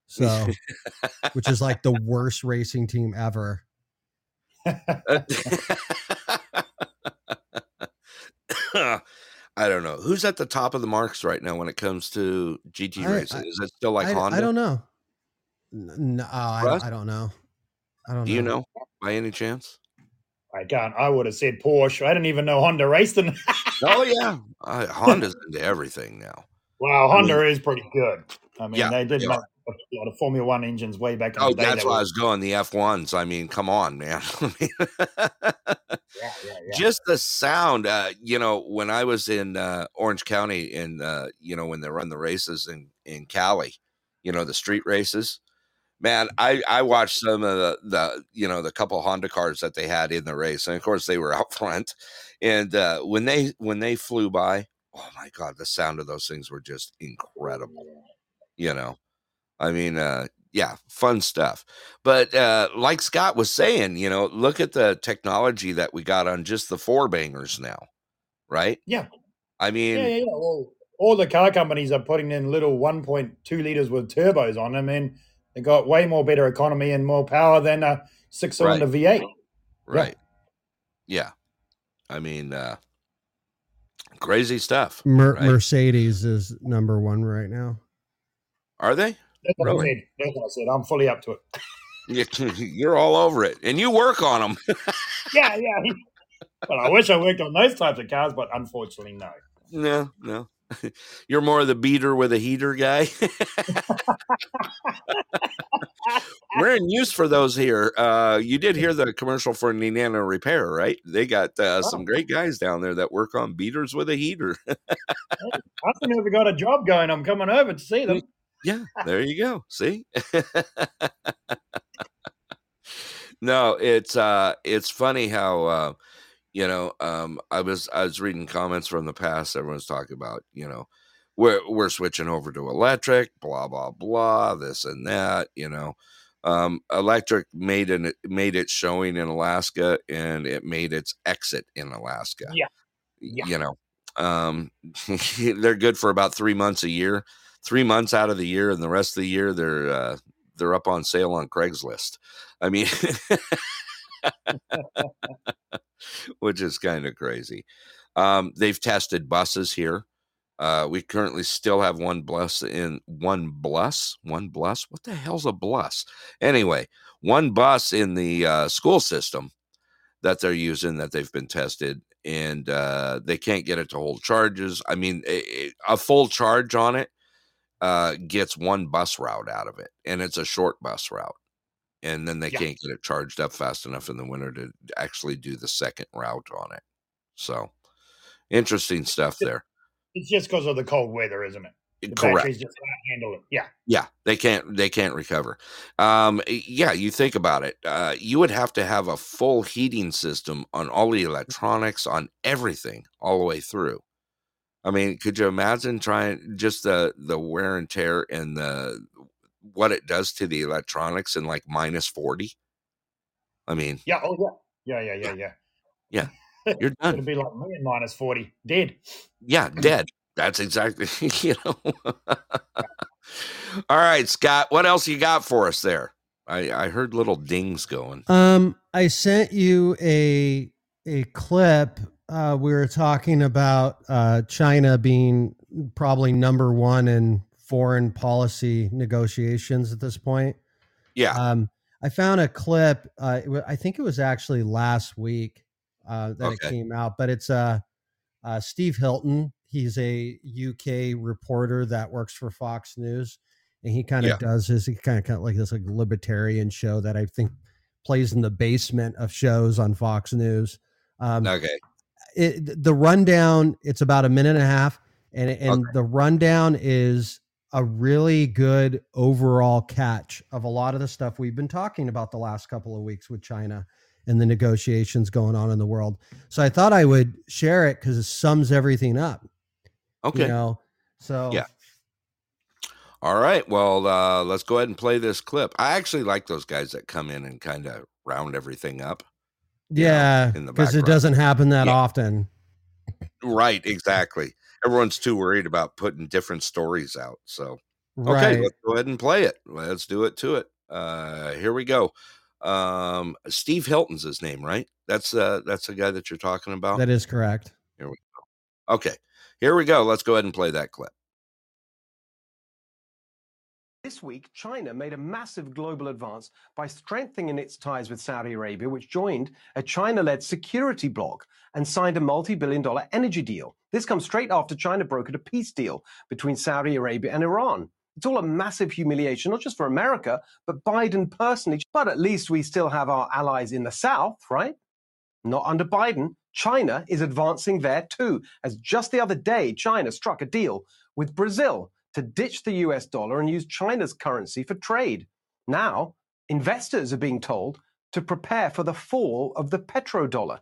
So, which is like the worst racing team ever. I don't know who's at the top of the marks right now when it comes to GT I- racing. I- Is it still like I, Honda? I don't know. N- No, I, Russ? I don't know. I don't Do know. you know by any chance? I can't. I would have said Porsche. I didn't even know Honda raced in. Oh yeah, uh, Honda's into everything now. wow, Honda is pretty good. I mean, Yeah, they did they make are. A lot of Formula One engines way back in Oh, the day. that's that why I was going. The F ones. I mean, come on, man. Yeah, yeah, yeah. just the sound uh you know when i was in uh orange county in uh you know when they run the races in in cali you know the street races man i i watched some of the the you know the couple honda cars that they had in the race and of course they were out front and uh when they when they flew by oh my god the sound of those things were just incredible you know i mean uh yeah fun stuff but uh like scott was saying you know look at the technology that we got on just the four bangers now right Yeah. i mean Yeah, yeah, yeah. Well, all the car companies are putting in little 1.2 liters with turbos on them, and they got way more better economy and more power than a six cylinder V8. right yeah i mean uh crazy stuff Mer- right? Mercedes is number one right now. are they That's what Really? I said. What I said. I'm fully up to it. You- you're all over it and you work on them Yeah, yeah. well, I wish I worked on those types of cars, but unfortunately, no. no no you're more of the beater with a heater guy we're in use for those here uh you did hear the commercial for Nano repair right they got uh, some Oh. great guys down there that work on beaters with a heater I've never got a job going. I'm coming over to see them. Yeah there you go see no it's uh it's funny how uh you know um i was i was reading comments from the past everyone's talking about you know we're we're switching over to electric blah blah blah this and that you know um electric made an made its showing in alaska and it made its exit in alaska Yeah. Yeah. you know um they're good for about three months a year three months out of the year and the rest of the year they're uh they're up on sale on craigslist. I mean which is kind of crazy. Um they've tested buses here. Uh we currently still have one bus in one bus one bus? What the hell's a bus? Anyway one bus in the uh school system that they're using that they've been tested and uh, they can't get it to hold charges. I mean, a full charge on it uh, gets one bus route out of it, and it's a short bus route. And then they Yeah. can't get it charged up fast enough in the winter to actually do the second route on it. So interesting stuff there. It's just because of the cold weather, isn't it? The Correct. just can't handle it. Yeah. Yeah, they can't they can't recover. Um yeah, you think about it. Uh you would have to have a full heating system on all the electronics on everything all the way through. I mean, could you imagine trying just the the wear and tear and the what it does to the electronics in like minus 40? I mean, Yeah. Oh, yeah. Yeah, yeah, yeah, yeah. Yeah. You're done. It'd be like me in minus 40. Dead. yeah, dead. That's exactly, you know. all right, Scott, what else you got for us there? I I heard little dings going. Um, I sent you a a clip. Uh, we were talking about uh, China being probably number one in foreign policy negotiations at this point. Yeah. Um, I found a clip. Uh, I think it was actually last week uh, that Okay. it came out, but it's uh, uh, Steve Hilton. he's a UK reporter that works for Fox News, and he kind of Yeah. does his he kind of kind of like this like libertarian show that I think plays in the basement of shows on Fox News. Um, Okay. It, the rundown it's about a minute and a half and and the rundown is a really good overall catch of a lot of the stuff we've been talking about the last couple of weeks with China and the negotiations going on in the world. So I thought I would share it because it sums everything up. Okay. You know, so Yeah. All right. Well, uh, let's go ahead and play this clip. I actually like those guys that come in and kind of round everything up. Yeah, because it doesn't happen that Yeah. often. Right. Exactly. Everyone's too worried about putting different stories out. So, okay, let's go ahead and play it. Let's do it to it. Uh, here we go. Um, Steve Hilton's his name, right? That's uh, that's the guy that you're talking about. That is correct. Here we go. Okay, here we go. Let's go ahead and play that clip. This week, China made a massive global advance by strengthening its ties with Saudi Arabia, which joined a China led security bloc and signed a multi billion dollar energy deal. This comes straight after China brokered a peace deal between Saudi Arabia and Iran. It's all a massive humiliation, not just for America, but Biden personally. But at least we still have our allies in the South, right? Not under Biden. China is advancing there too, as just the other day, China struck a deal with Brazil to ditch the US dollar and use China's currency for trade. Now, investors are being told to prepare for the fall of the petrodollar.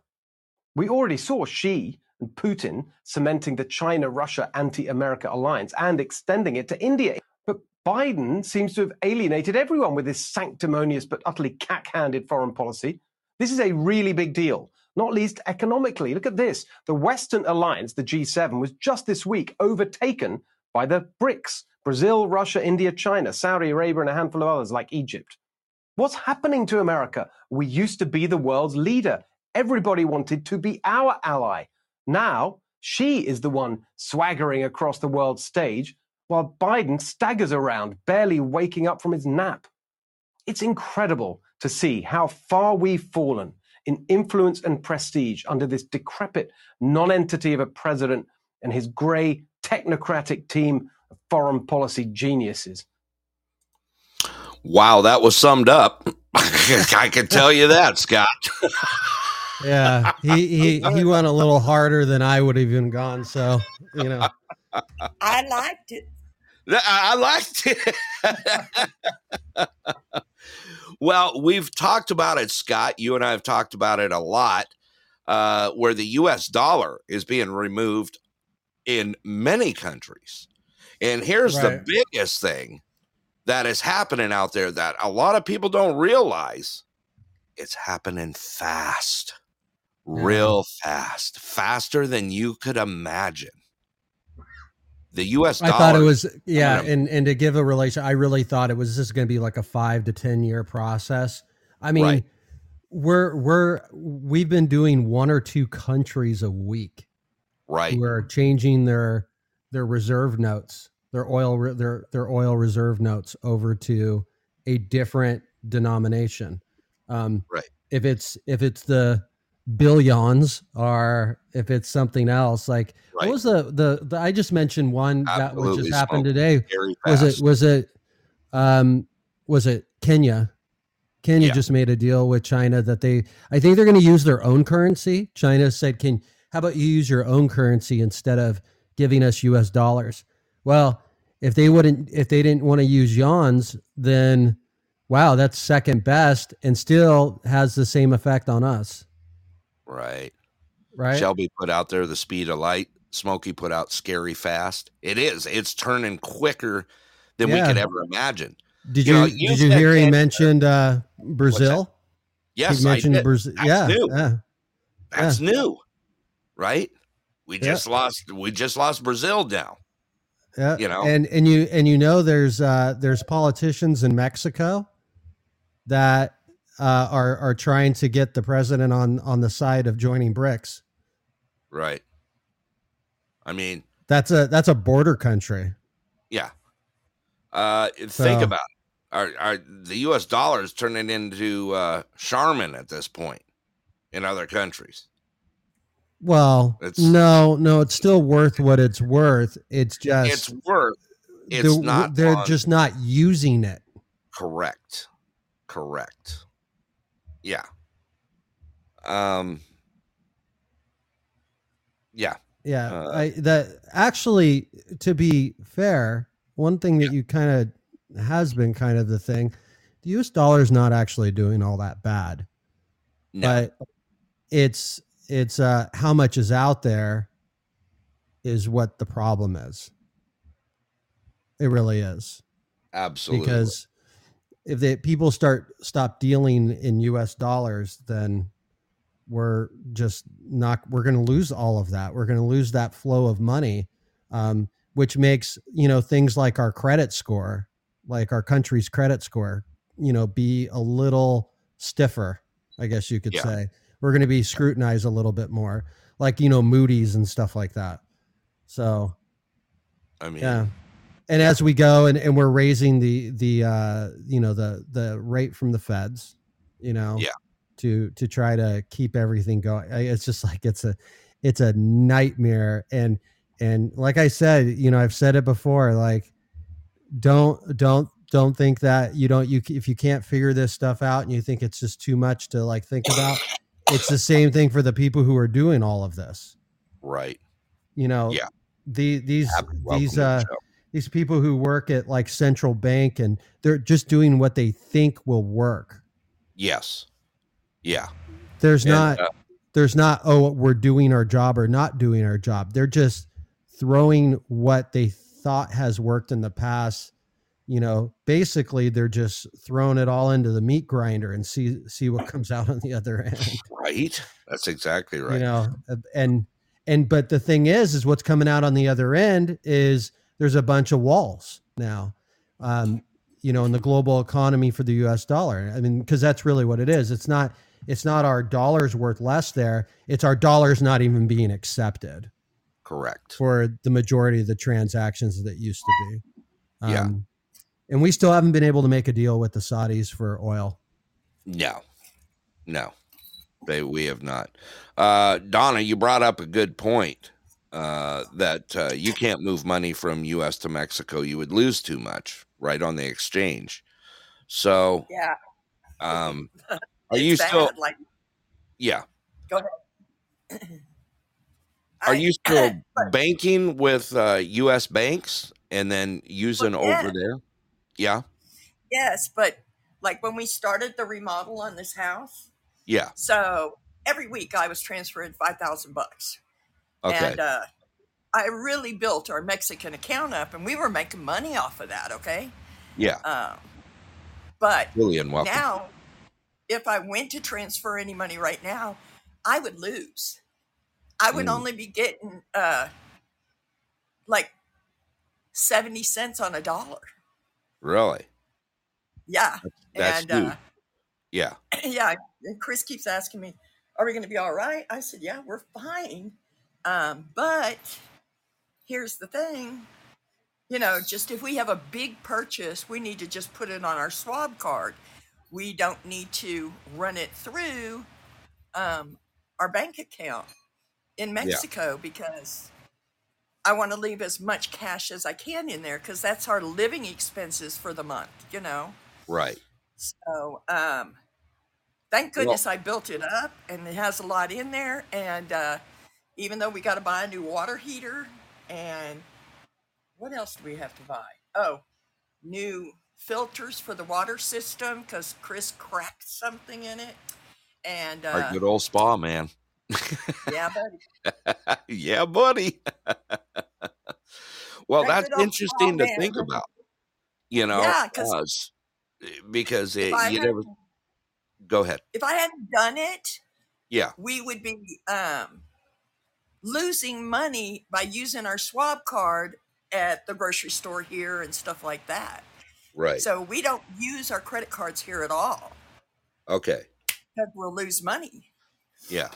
We already saw Xi and Putin cementing the China Russia anti America alliance and extending it to India. But Biden seems to have alienated everyone with his sanctimonious but utterly cack handed foreign policy. This is a really big deal, not least economically. Look at this. The Western alliance, the G7, was just this week overtaken by the BRICS Brazil, Russia, India, China, Saudi Arabia, and a handful of others like Egypt. What's happening to America? We used to be the world's leader. Everybody wanted to be our ally. Now, Xi is the one swaggering across the world stage while Biden staggers around, barely waking up from his nap. It's incredible to see how far we've fallen in influence and prestige under this decrepit nonentity of a president and his grey technocratic team of foreign policy geniuses. Wow, that was summed up. I can tell you that, Scott. Yeah, he he he went a little harder than I would have even gone. So you know, I liked it. I I liked it. well, we've talked about it, Scott. You and I have talked about it a lot, uh, where the U.S. dollar is being removed in many countries. And here's Right. the biggest thing that is happening out there that a lot of people don't realize. It's happening fast, mm. real fast, faster than you could imagine. The U.S. I thought it was yeah, gonna- and and to give a relation, I really thought it was just going to be like a five to ten year process. I mean, Right. we're we're we've been doing one or two countries a week right. who are changing their their reserve notes, their oil their their oil reserve notes over to a different denomination. Um, Right. If it's if it's the billions or if it's something else, like Right. what was the, the the I just mentioned one that was Absolutely just happened today. Was it was it um was it Kenya? Kenya Yeah. just made a deal with China that they I think they're going to use their own currency. China said, "Can how about you use your own currency instead of giving us US dollars?" Well, if they wouldn't if they didn't want to use yuans, then wow, that's second best and still has the same effect on us, Right. right? Shelby put out there the speed of light. Smokey put out scary fast. It is. It's turning quicker than we Yeah. could ever imagine. Did you you, know, did you hear he mentioned uh Brazil? Yes, he I mentioned. Brazil. Yeah, new. yeah. That's new, right? We Yeah. just lost. We just lost Brazil now. Yeah, You know? and and you and you know there's uh there's politicians in Mexico that uh, are are trying to get the president on on the side of joining BRICS. Right. I mean, That's a that's a border country. yeah. Uh, think So- about it. Our, our the U.S. dollar is turning into uh, Charmin at this point in other countries. Well, It's- no, no, it's still worth what it's worth. It's just It's worth. It's they're, not. They're on- just not using it. correct. Correct. Yeah. Um. Yeah. Yeah, Uh, I that actually to be fair, one thing that you kind of has been kind of the thing, the US dollar is not actually doing all that bad. No. But it's it's uh how much is out there is what the problem is. It really is. Absolutely. Because if they people start stop dealing in US dollars, then we're just not we're going to lose all of that we're going to lose that flow of money um, which makes you know things like our credit score like our country's credit score you know be a little stiffer i guess you could Yeah. say we're going to be scrutinized a little bit more like you know moody's and stuff like that. So I mean, yeah. And as we go and, and we're raising the the uh you know the the rate from the feds you know Yeah. to to try to keep everything going it's just like it's a it's a nightmare. And and like i said you know i've said it before like don't don't don't think that you don't you if you can't figure this stuff out and you think it's just too much to like think about it's the same thing for the people who are doing all of this right. you know Yeah. the these these the uh these people who work at like central bank and they're just doing what they think will work Yes. Yeah. there's And, not uh, there's not oh we're doing our job or not doing our job they're just throwing what they thought has worked in the past you know basically they're just throwing it all into the meat grinder and see see what comes out on the other end right. That's exactly right. you know uh, and and but the thing is is what's coming out on the other end is there's a bunch of walls now um you know in the global economy for the US dollar i mean because that's really what it is it's not it's not our dollars worth less there it's our dollars not even being accepted Correct. for the majority of the transactions that used to be Yeah. And we still haven't been able to make a deal with the saudis for oil No. No. They we have not. Uh Donna, you brought up a good point. Uh, that uh, you can't move money from U.S. to Mexico. You would lose too much, right, on the exchange. So, Yeah. um, are you bad, still? like Yeah. go ahead. Are I- you still banking with uh, U.S. banks and then using Well, yeah. over there? Yeah. Yes, but like when we started the remodel on this house, Yeah. so every week I was transferring five thousand bucks, Okay. and uh, I really built our Mexican account up, and we were making money off of that. Okay, yeah. um, but Lillian, welcome. now if I went to transfer any money right now, I would lose. I would Mm. only be getting uh, like seventy cents on a dollar. Really? Yeah, That's and uh, Yeah. yeah, and Chris keeps asking me, "Are we going to be all right?" I said, "Yeah, we're fine." Um, but here's the thing, you know, just if we have a big purchase, we need to just put it on our Schwab card. We don't need to run it through um, our bank account in Mexico because I want to leave as much cash as I can in there because that's our living expenses for the month, you know. Right. So, um, thank Well- goodness I built it up and it has a lot in there. And uh, even though we got to buy a new water heater and what else do we have to buy? Oh, new filters for the water system because Chris cracked something in it. And Our uh, good old spa, man. Yeah, buddy. yeah, buddy. well, That that's interesting to think about. You know, Yeah, 'cause because because it, you never go ahead. if I hadn't done it, Yeah. we would be um, losing money by using our Schwab card at the grocery store here and stuff like that. Right. So we don't use our credit cards here at all okay. because we'll lose money. Yeah.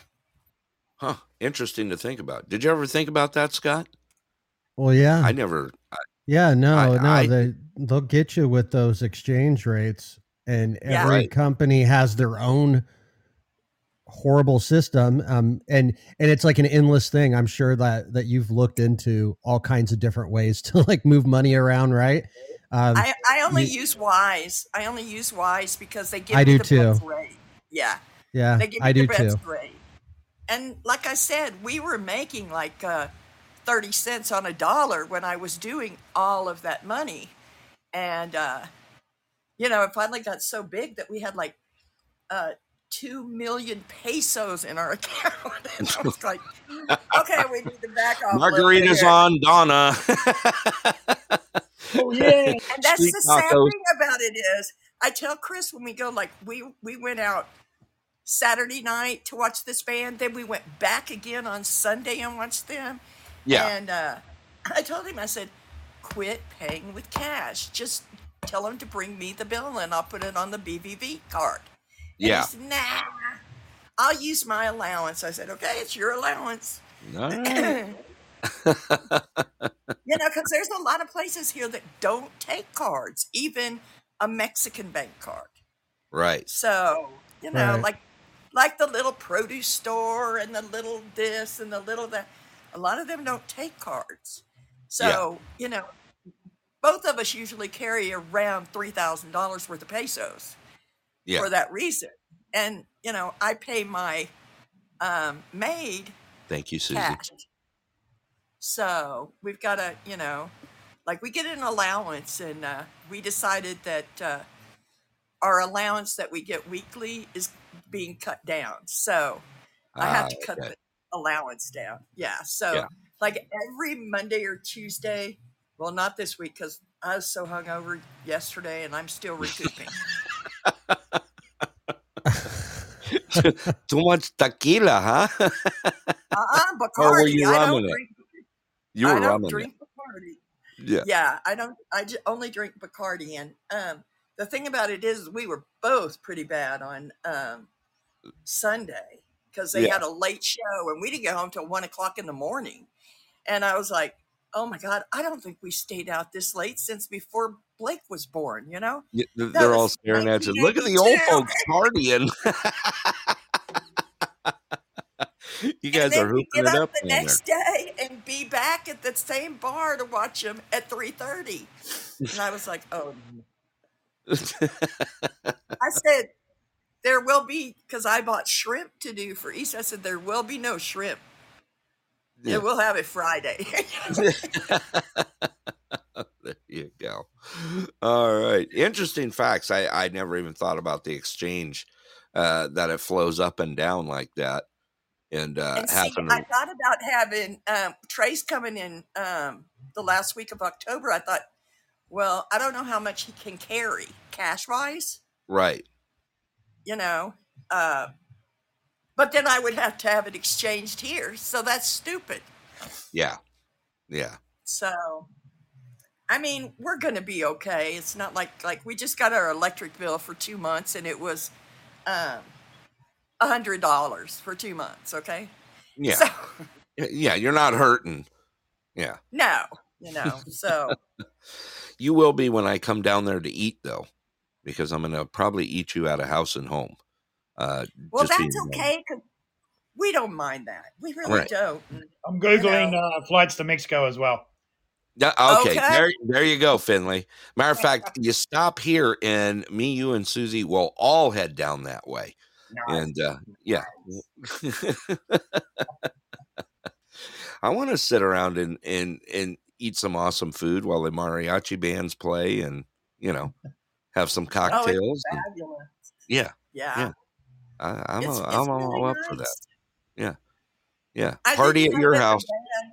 Huh. Interesting to think about. Did you ever think about that, Scott? well yeah I never. I, Yeah, no, I- no, I- they they'll get you with those exchange rates, and Yeah. every Right. company has their own horrible system um and and it's like an endless thing i'm sure that that you've looked into all kinds of different ways to like move money around right um I, I only you- use Wise. I only use Wise because they give I me do the too. rate. Yeah, yeah they give me i do the best too rate. And like I said, we were making like uh, thirty cents on a dollar when I was doing all of that money, and uh, you know, it finally got so big that we had like uh, two million pesos in our account. and I was like, okay, we need to back off. a little bit Margaritas on Donna. Oh yeah. And that's Street the sad tacos. thing about it is, I tell Chris when we go, like we we went out Saturday night to watch this band, then we went back again on Sunday and watched them. Yeah. And uh, I told him, I said, quit paying with cash. Just tell them to bring me the bill and I'll put it on the BBVA card. And Yeah. He said, nah, I'll use my allowance. I said, okay, it's your allowance. All right. You know, because there's a lot of places here that don't take cards, even a Mexican bank card. right. So, you know, Right. like like the little produce store and the little this and the little that. A lot of them don't take cards. So, you know, both of us usually carry around three thousand dollars worth of pesos Yeah. for that reason. And, you know, I pay my um, maid Thank you, Susie. cash. So we've got to, you know, like we get an allowance, and uh, we decided that uh, our allowance that we get weekly is being cut down. So I have Ah, to cut okay. the allowance down. Yeah. So Yeah. like every Monday or Tuesday, well, not this week because I was so hungover yesterday, and I'm still recouping. Too much tequila, huh? uh-uh, Or were Bacardi. you don't it? drink. You were it. Yeah. Yeah, I don't. I j- only drink Bacardi, and um, the thing about it is, we were both pretty bad on um, Sunday because they Yeah. had a late show, and we didn't get home till one o'clock in the morning. And I was like, "Oh my god, I don't think we stayed out this late since before Blake was born." You know, Yeah, They're all staring at you. Look at the old 1982. folks partying. you guys are hooping get it up up the down there. next day and be back at the same bar to watch them at three thirty. And I was like, "Oh I said, there will be, because I bought shrimp to do for Easter. I said, there will be no shrimp. Yeah. We'll have it Friday. there you go. All right. Interesting facts. I, I never even thought about the exchange uh, that it flows up and down like that. And, uh, and see, I thought about having um, Trey's coming in um, the last week of October. I thought, well, I don't know how much he can carry cash wise, right. You know. Uh, but then I would have to have it exchanged here. So that's stupid. Yeah. Yeah. So, I mean, we're going to be okay. It's not like like we just got our electric bill for two months, and it was um a hundred dollars for two months. Okay. Yeah. So yeah. You're not hurting. Yeah. no, you know. So You will be when I come down there to eat, though, because I'm going to probably eat you out of house and home. Uh, well, just that's being- okay because we don't mind that. We really Right. don't. I'm googling uh, flights to Mexico as well. Yeah, okay, Okay. there, there you go, Finley. Matter of fact, you stop here, and me, you, and Susie will all head down that way. And uh, yeah, I want to sit around and and and eat some awesome food while the mariachi bands play, and you know, have some Oh, cocktails. and- fabulous. yeah, Yeah. yeah, I, I'm It's- a, it's I'm really all up for that. Yeah, yeah. I Party at your that the house. band-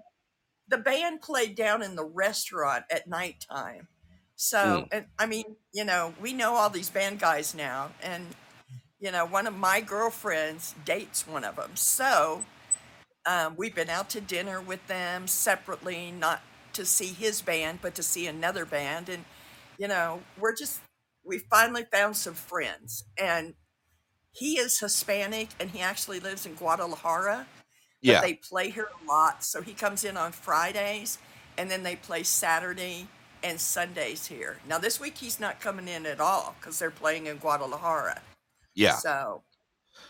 The band played down in the restaurant at nighttime. So, Mm. and I mean, you know, we know all these band guys now, and you know, one of my girlfriends dates one of them. So, um, we've been out to dinner with them separately, not to see his band, but to see another band, and you know, we're just we finally found some friends, and he is Hispanic, and he actually lives in Guadalajara but Yeah, they play here a lot. So he comes in on Fridays and then they play Saturday and Sundays here. Now, this week he's not coming in at all because they're playing in Guadalajara. yeah. So,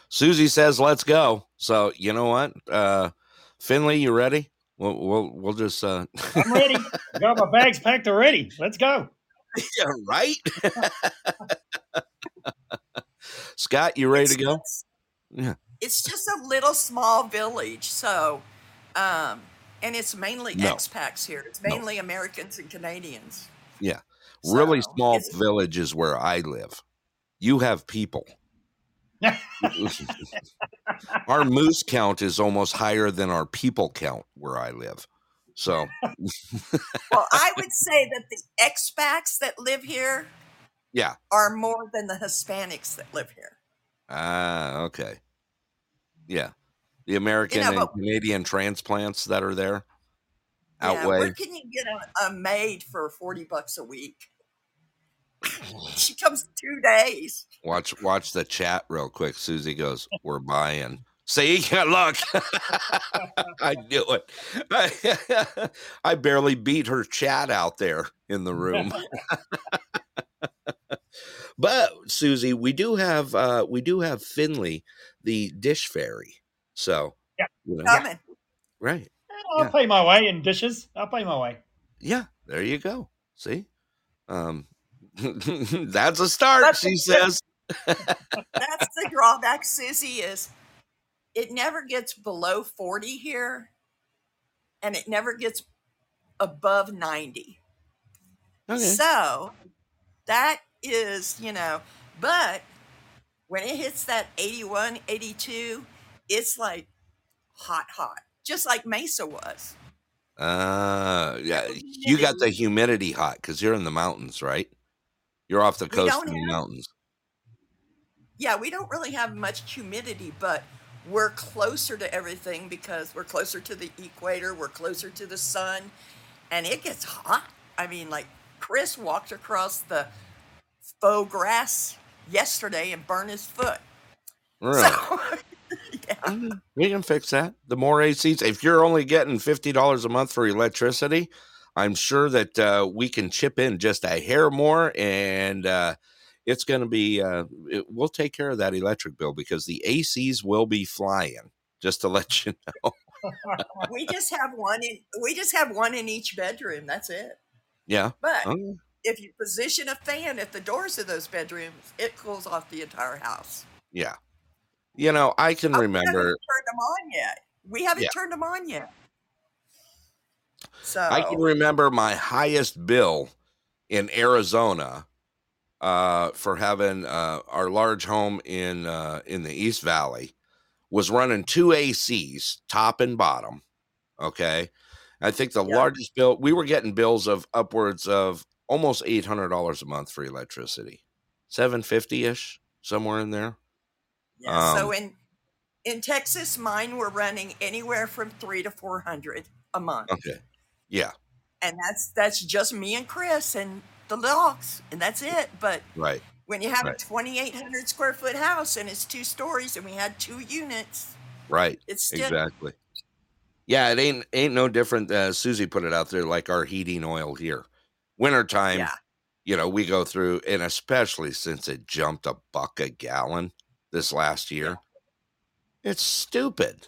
Susie says, "Let's go." So you know what, uh, Finley, you ready? We'll we'll, we'll just. Uh... I'm ready. Got my bags packed already. Let's go. Yeah, right. Scott, you ready It's to go? just, Yeah. it's just a little small village, so um, and it's mainly No. expats here. It's No. mainly Americans and Canadians. Yeah. Really small villages where I live. You have people. our moose count is almost higher than our people count where I live. So, well, I would say that the expats that live here yeah. are more than the Hispanics that live here. Ah, okay. Yeah. The American and but- Canadian transplants that are there Yeah, outweigh. where can you get a, a maid for forty bucks a week? she comes two days. Watch watch the chat real quick. Susie goes, "We're buying." See, look, I knew it. I, I barely beat her chat out there in the room. but Susie, we do have uh, we do have Finley, the dish fairy. So Yeah. you know, Coming. right? I'll Yeah. pay my way in dishes. I'll pay my way. Yeah, there you go. See, um, that's a start. That's she a- says. That's the drawback, Susie, is it never gets below 40 here and it never gets above 90. Okay. So that is, you know, but when it hits that 81, 82, it's like hot, hot, just like Mesa was. Uh, yeah, you got the humidity hot because you're in the mountains, right? You're off the coast don't of the have- mountains. Yeah, we don't really have much humidity, but we're closer to everything because we're closer to the equator, we're closer to the sun, and it gets hot. I mean, like Chris walked across the faux grass yesterday and burned his foot. Really? So, Okay, We can fix that. The more ACs, if you're only getting fifty dollars a month for electricity, I'm sure that uh, we can chip in just a hair more, and uh, it's going to be. Uh, it, we'll take care of that electric bill because the ACs will be flying. Just to let you know. we just have one in we just have one in each bedroom. That's it. Yeah. But Okay. if you position a fan at the doors of those bedrooms, it cools off the entire house. Yeah. You know, I can Oh, we haven't remember. turned them on yet. We haven't Yeah. turned them on yet. So I can remember my highest bill in Arizona uh, for having uh, our large home in uh, in the East Valley was running two ACs, top and bottom. Okay, I think the Yeah. largest bill we were getting bills of upwards of almost eight hundred dollars a month for electricity, seven fifty ish somewhere in there. Yeah. so Um, in in Texas, mine were running anywhere from three to four hundred a month, Okay, yeah, and that's that's just me and Chris and the dogs, and that's it. But right. when you have Right. a twenty eight hundred square foot house and it's two stories, and we had two units, Right. it's still Exactly. Yeah, it ain't ain't no different. Uh, Susie put it out there like our heating oil here. Wintertime, Yeah. you know, we go through, and especially since it jumped a buck a gallon this last year, it's stupid.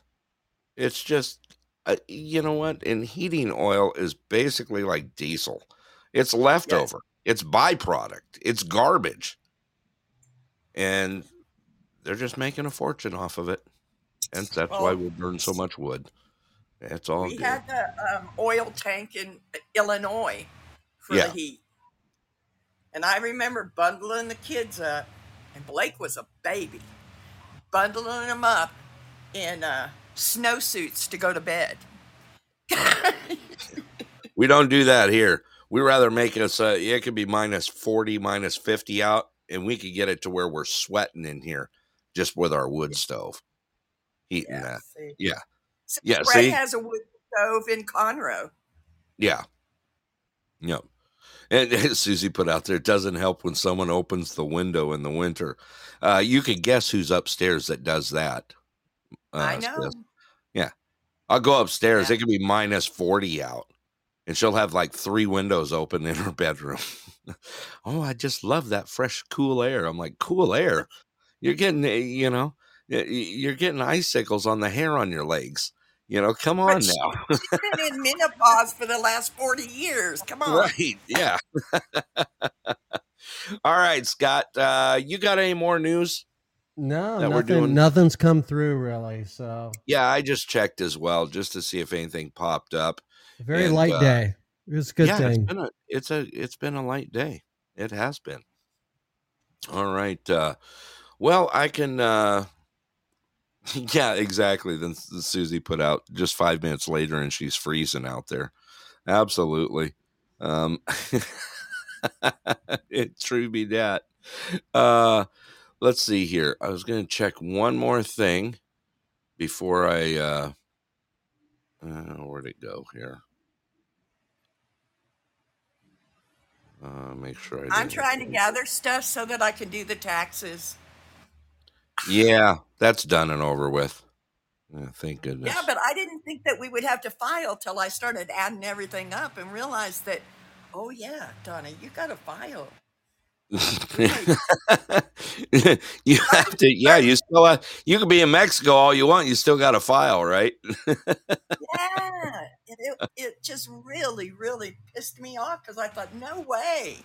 It's just, uh, you know what? And heating oil is basically like diesel. It's leftover. It's byproduct. It's garbage, and they're just making a fortune off of it. And that's why we burn so much wood. It's all we good. had the um, oil tank in Illinois for Yeah. the heat. And I remember bundling the kids up, and Blake was a baby, bundling them up in uh, snowsuits to go to bed. We don't do that here. We rather make us. Uh, it could be minus forty, minus fifty out, and we could get it to where we're sweating in here just with our wood stove, heating that. see. Yeah, So yeah. Ray See, has a wood stove in Conroe. yeah, yep. And, Susie put out there, it doesn't help when someone opens the window in the winter. Uh, you could guess who's upstairs that does that. Uh, I know. Yeah, I'll go upstairs. It could be minus forty out, and she'll have like three windows open in her bedroom. oh, I just love that fresh, cool air. I'm like, cool air. You're getting, eh, you know, You're getting icicles on the hair on your legs. You know, come on she, now. she's been in menopause for the last 40 years. Come on. right. Yeah. All right, Scott. Uh, you got any more news? No, that we're doing- Nothing's come through really. So Yeah, I just checked as well, just to see if anything popped up. a very And, light uh, day. It's a good yeah, thing. It's been a it's a it's been a light day. It has been. All right. Uh well, I can uh yeah, exactly. Then Susie put out just 5 minutes later and she's freezing out there. Absolutely. Um it true be that. Uh let's see here. I was going to check one more thing before I uh uh, where'd it go here? Uh, make sure I. I'm trying to gather stuff so that I can do the taxes. Yeah, that's done and over with. Yeah, thank goodness. Yeah, but I didn't think that we would have to file till I started adding everything up and realized that, oh, yeah, Donna, you got to file. you have to. Yeah, you still. Have, you could be in Mexico all you want. You still got a file, right? Yeah. It, it, it just really, really pissed me off because I thought, no way.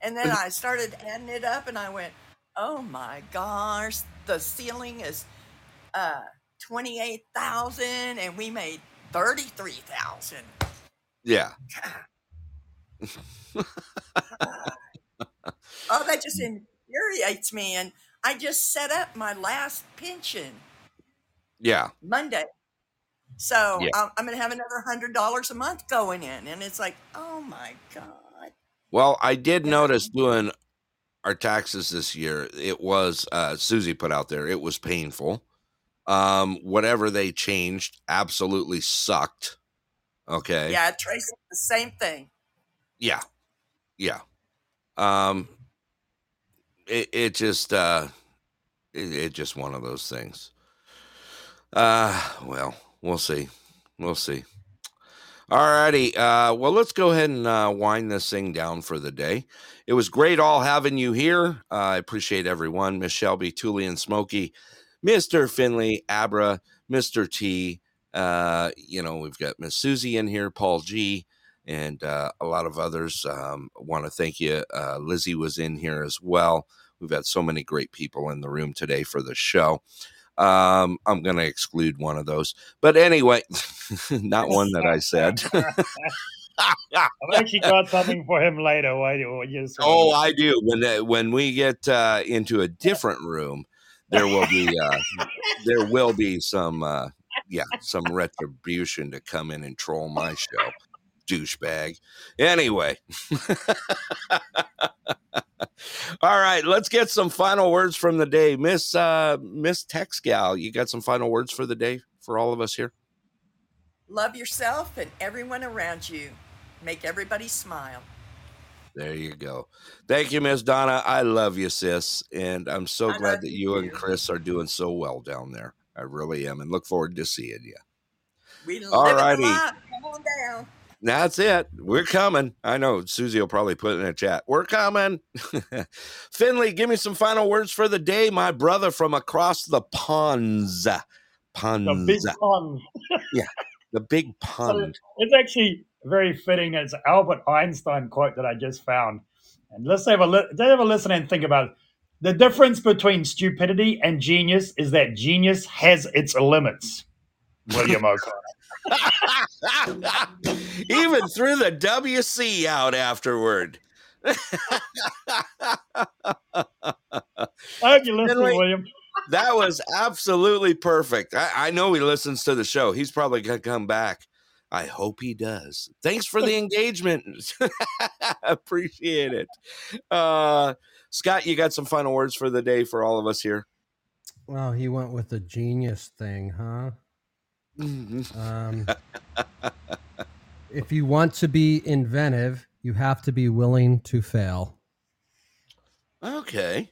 And then I started adding it up and I went, oh my gosh, the ceiling is uh, 28,000 and we made 33,000. yeah. Oh, that just infuriates me. And I just set up my last pension Yeah. Monday. So Yeah. I'm, I'm going to have another $100 a month going in. And it's like, oh my God. Well, I did notice doing our taxes this year. It was uh, Susie put out there. It was painful. Um, whatever they changed absolutely sucked. Okay. Yeah, Tracy, the same thing. Yeah. Yeah. Um it, it just uh it, it just one of those things. Uh well, we'll see. We'll see. Alrighty. Uh well let's go ahead and uh wind this thing down for the day. It was great all having you here. Uh, I appreciate everyone. Miss Shelby, Thule and Smokey, Mr. Finley, Abra, Mr. T. Uh, you know, we've got Miss Susie in here, Paul G and uh, a lot of others. Um, want to thank you. Uh, Lizzie was in here as well. We've had so many great people in the room today for the show. Um, I'm going to exclude one of those, but anyway, not one that I said. I've actually got something for him later. Why do you? oh, I do. When when we get uh, into a different room, there will be uh, there will be some uh, yeah some retribution to come in and troll my show douchebag. Anyway. All right, let's get some final words from the day. Miss uh Miss Tex Gal, you got some final words for the day for all of us here? Love yourself and everyone around you. Make everybody smile. There you go. Thank you, Miss Donna. I love you, sis. And I'm so I glad that you you and. Chris are doing so well down there. I really am and look forward to seeing you. We All righty. Come on down. That's it. We're coming. I know Susie will probably put it in a chat. We're coming. Finley, give me some final words for the day, my brother from across the ponds. Ponds. The big pond. Yeah, the big So pond. it's actually very fitting. It's Albert Einstein quote that I just found. And let's have a li- let's have a listen and think about it. the difference between stupidity and genius is that genius has its limits. William O'Connor. Even threw the WC out afterward. I hope you listen, Finley, William. That was absolutely perfect. I, I know he listens to the show. He's probably going to come back. I hope he does. Thanks for the engagement. Appreciate it. Uh, Scott, you got some final words for the day for all of us here? Well, he went with the genius thing, huh? Um, if you want to be inventive, you have to be willing to fail. Okay.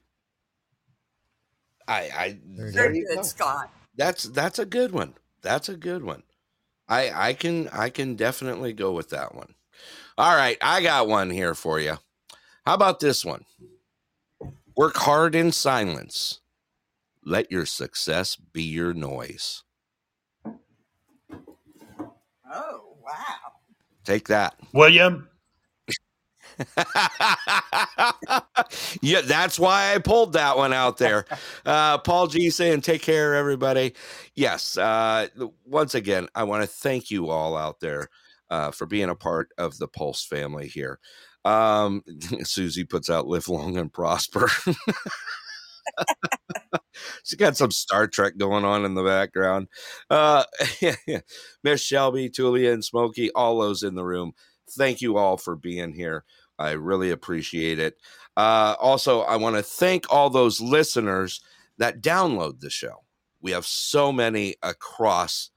I, I There you Very good, go. Scott. That's that's a good one. That's a good one. I I can I can definitely go with that one. All right, I got one here for you. How about this one? Work hard in silence. Let your success be your noise. Oh, wow. Take that. William. yeah, that's why I pulled that one out there. Uh, Paul G saying, "Take care, everybody." Yes. Uh, once again, I want to thank you all out there uh, for being a part of the Pulse family here. Um, Susie puts out "Live long and prosper." She got some Star Trek going on in the background. Uh, Miss Shelby, Tulia, and Smokey, all those in the room. Thank you all for being here. I really appreciate it. Uh, also, I want to thank all those listeners that download the show. We have so many across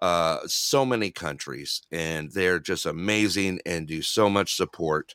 uh, so many countries, and they're just amazing and do so much support.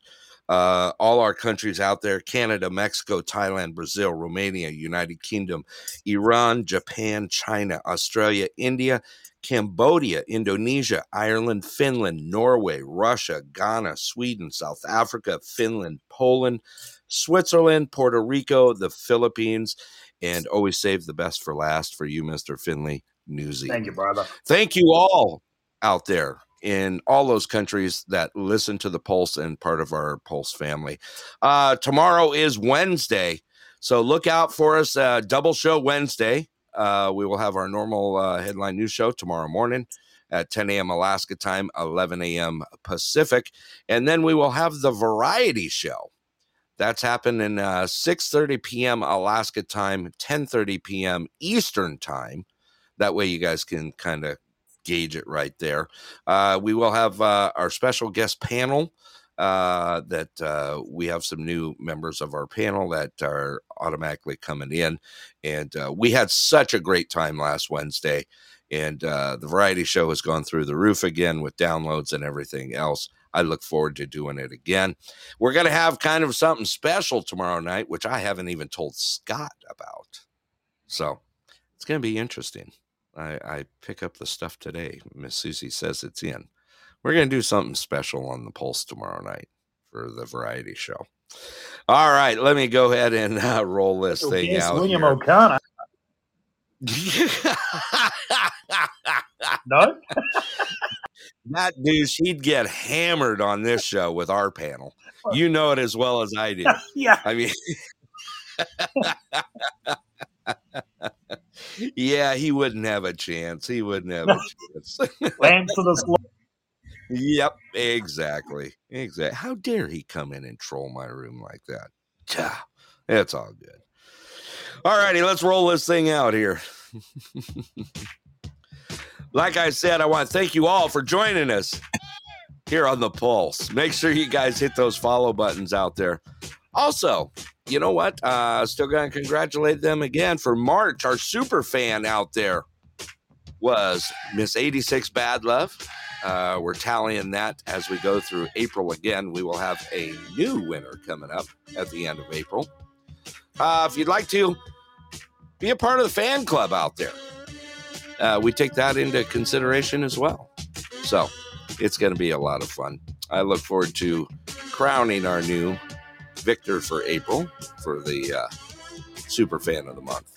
Uh, all our countries out there Canada, Mexico, Thailand, Brazil, Romania, United Kingdom, Iran, Japan, China, Australia, India, Cambodia, Indonesia, Ireland, Finland, Norway, Russia, Ghana, Sweden, South Africa, Finland, Poland, Switzerland, Puerto Rico, the Philippines, and always save the best for last for you, Mr. Finley Newsy. Thank you, brother. Thank you all out there in all those countries that listen to the Pulse and part of our Pulse family. Uh, tomorrow is Wednesday, so look out for us. Uh, double show Wednesday. Uh, we will have our normal uh, headline news show tomorrow morning at 10 a.m. Alaska time, 11 a.m. Pacific, and then we will have the variety show. That's happening uh, 6:30 p.m. Alaska time, 10:30 p.m. Eastern time. That way, you guys can kind of gauge it right there. Uh, we will have uh, our special guest panel. Uh, that uh, we have some new members of our panel that are automatically coming in. And uh, we had such a great time last Wednesday. And uh, the variety show has gone through the roof again with downloads and everything else. I look forward to doing it again. We're going to have kind of something special tomorrow night, which I haven't even told Scott about. So it's going to be interesting. I, I pick up the stuff today. Miss Susie says it's in. We're going to do something special on the Pulse tomorrow night for the variety show. All right, let me go ahead and uh, roll this So thing out. William here. O'Connor. No? that dude, he'd get hammered on this show with our panel. You know it as well as I do. yeah. I mean, yeah, he wouldn't have a chance. He wouldn't have a chance. Land for the. Yep, exactly. Exactly. How dare he come in and troll my room like that? It's all good. All righty, let's roll this thing out here. like I said, I want to thank you all for joining us here on the Pulse. Make sure you guys hit those follow buttons out there. Also, you know what? Uh, still going to congratulate them again for March. Our super fan out there was Miss 86 Bad Love. Uh, we're tallying that as we go through April again. We will have a new winner coming up at the end of April. Uh, if you'd like to be a part of the fan club out there, uh, we take that into consideration as well. So it's going to be a lot of fun. I look forward to crowning our new victor for April for the uh, super fan of the month.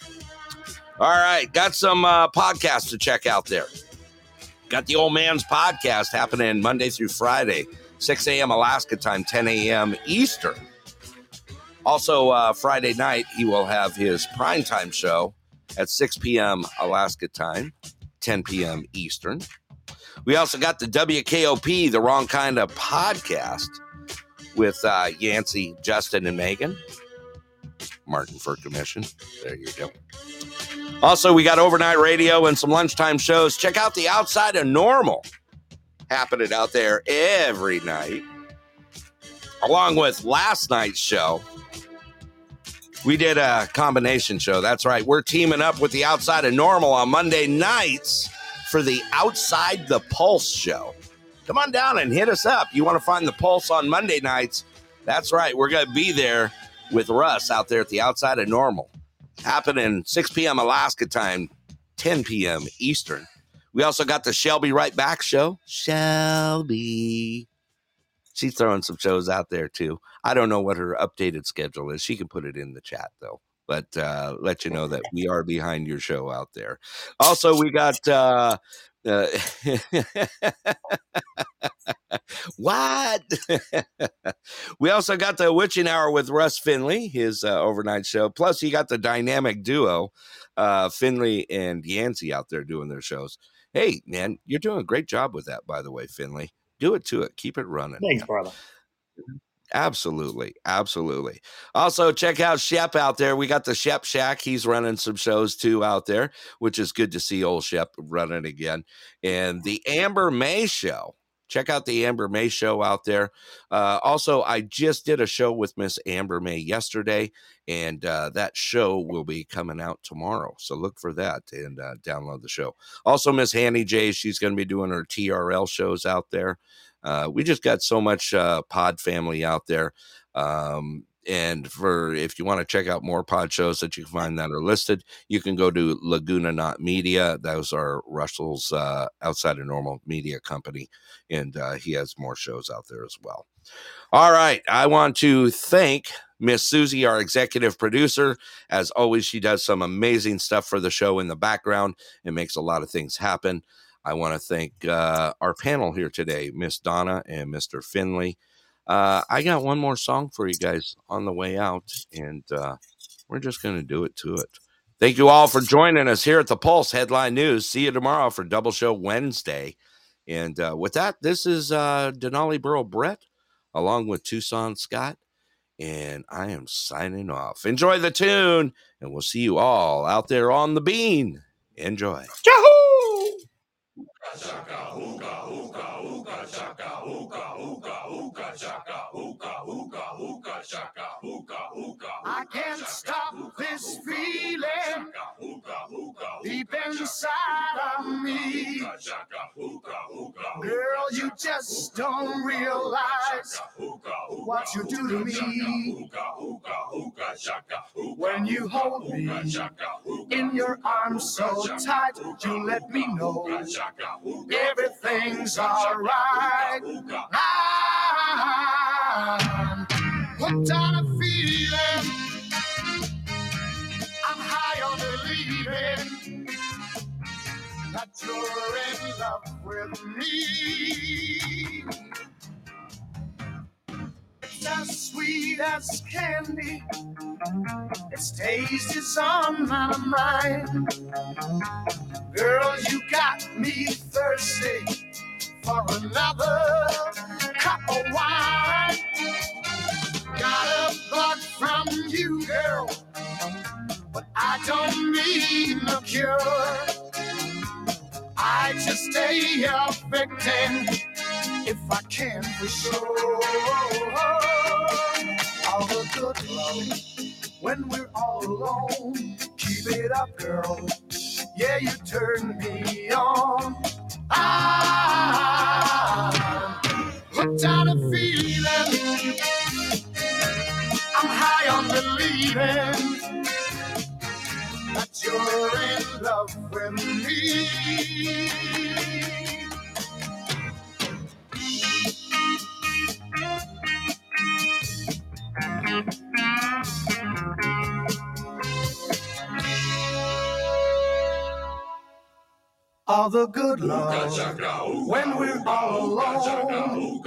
All right, got some uh, podcasts to check out there. Got the old man's podcast happening Monday through Friday, 6 a.m. Alaska time, 10 a.m. Eastern. Also, uh, Friday night, he will have his primetime show at 6 p.m. Alaska time, 10 p.m. Eastern. We also got the WKOP, the wrong kind of podcast with uh, Yancey, Justin, and Megan. Martin for commission. There you go. Also, we got overnight radio and some lunchtime shows. Check out the outside of normal happening out there every night. Along with last night's show, we did a combination show. That's right. We're teaming up with the outside of normal on Monday nights for the Outside the Pulse show. Come on down and hit us up. You want to find the Pulse on Monday nights? That's right. We're going to be there with Russ out there at the outside of normal. Happening 6 p.m. Alaska time, 10 p.m. Eastern. We also got the Shelby Right Back show. Shelby. She's throwing some shows out there too. I don't know what her updated schedule is. She can put it in the chat though. but uh, let you know that we are behind your show out there. Also, we got. Uh, uh, what? we also got the witching hour with Russ Finley, his uh, overnight show. Plus, he got the dynamic duo, uh, Finley and Yancey, out there doing their shows. Hey, man, you're doing a great job with that, by the way, Finley. Do it to it. Keep it running. Thanks, brother. Absolutely. Absolutely. Also, check out Shep out there. We got the Shep Shack. He's running some shows too out there, which is good to see old Shep running again. And the Amber May Show. Check out the Amber May show out there. Uh, also, I just did a show with Miss Amber May yesterday, and uh, that show will be coming out tomorrow. So look for that and uh, download the show. Also, Miss Hanny J, she's going to be doing her TRL shows out there. Uh, we just got so much uh, pod family out there. Um, and for if you want to check out more pod shows that you can find that are listed, you can go to Laguna Not Media. Those are Russell's uh, outside of normal media company, and uh, he has more shows out there as well. All right, I want to thank Miss Susie, our executive producer. As always, she does some amazing stuff for the show in the background and makes a lot of things happen. I want to thank uh, our panel here today, Miss Donna and Mr. Finley. Uh, I got one more song for you guys on the way out, and uh, we're just going to do it to it. Thank you all for joining us here at the Pulse Headline News. See you tomorrow for Double Show Wednesday. And uh, with that, this is uh, Denali Burrow Brett along with Tucson Scott. And I am signing off. Enjoy the tune, and we'll see you all out there on the bean. Enjoy. Yahoo! Shaka, hookah, hookah, hookah, shaka, hookah, hookah, hookah, shaka, hookah, hookah, hookah. I can't stop this feeling deep inside of me. Girl, you just don't realize what you do to me. When you hold me in your arms so tight, you let me know everything's alright. Ah. I'm on a feeling. I'm high on believing that you're in love with me. It's as sweet as candy. Its taste is on my mind. Girl, you got me thirsty for another cup of wine. Got a bug from you, girl, but I don't need no cure. I just stay a victim if I can for sure. All the good love when we're all alone. Keep it up, girl. Yeah, you turn me on. I'm hooked on a feeling. I'm high on believing that you're in love with me. All the good love when we're all alone.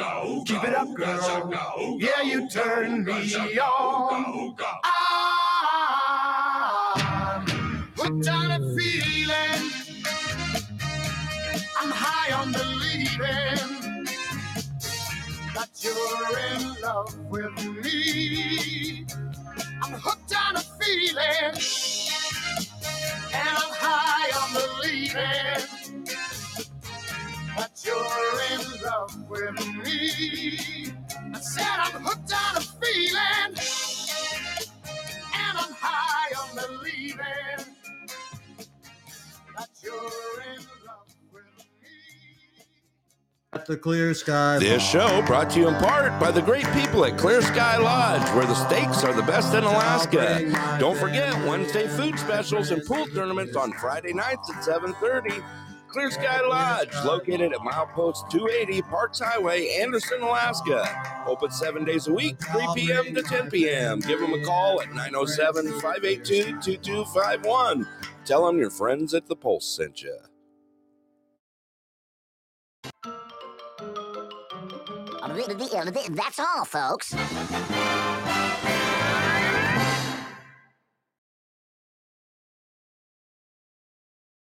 Keep it up, girl. Yeah, you turn me on. I'm hooked on a feeling. I'm high on believing that you're in love with me. I'm hooked on a feeling. And I'm high on believing that you're in love with me. I said I'm hooked on a feeling, and I'm high on believing that you're in love At the Clear Sky. This show brought to you in part by the great people at Clear Sky Lodge, where the steaks are the best in Alaska. Don't forget Wednesday food specials and pool tournaments on Friday nights at 7:30. Clear Sky Lodge, located at milepost 280 Parks Highway, Anderson, Alaska. Open seven days a week, 3 p.m. to 10 p.m. Give them a call at 907 582 2251. Tell them your friends at the Pulse sent you. That's all, folks.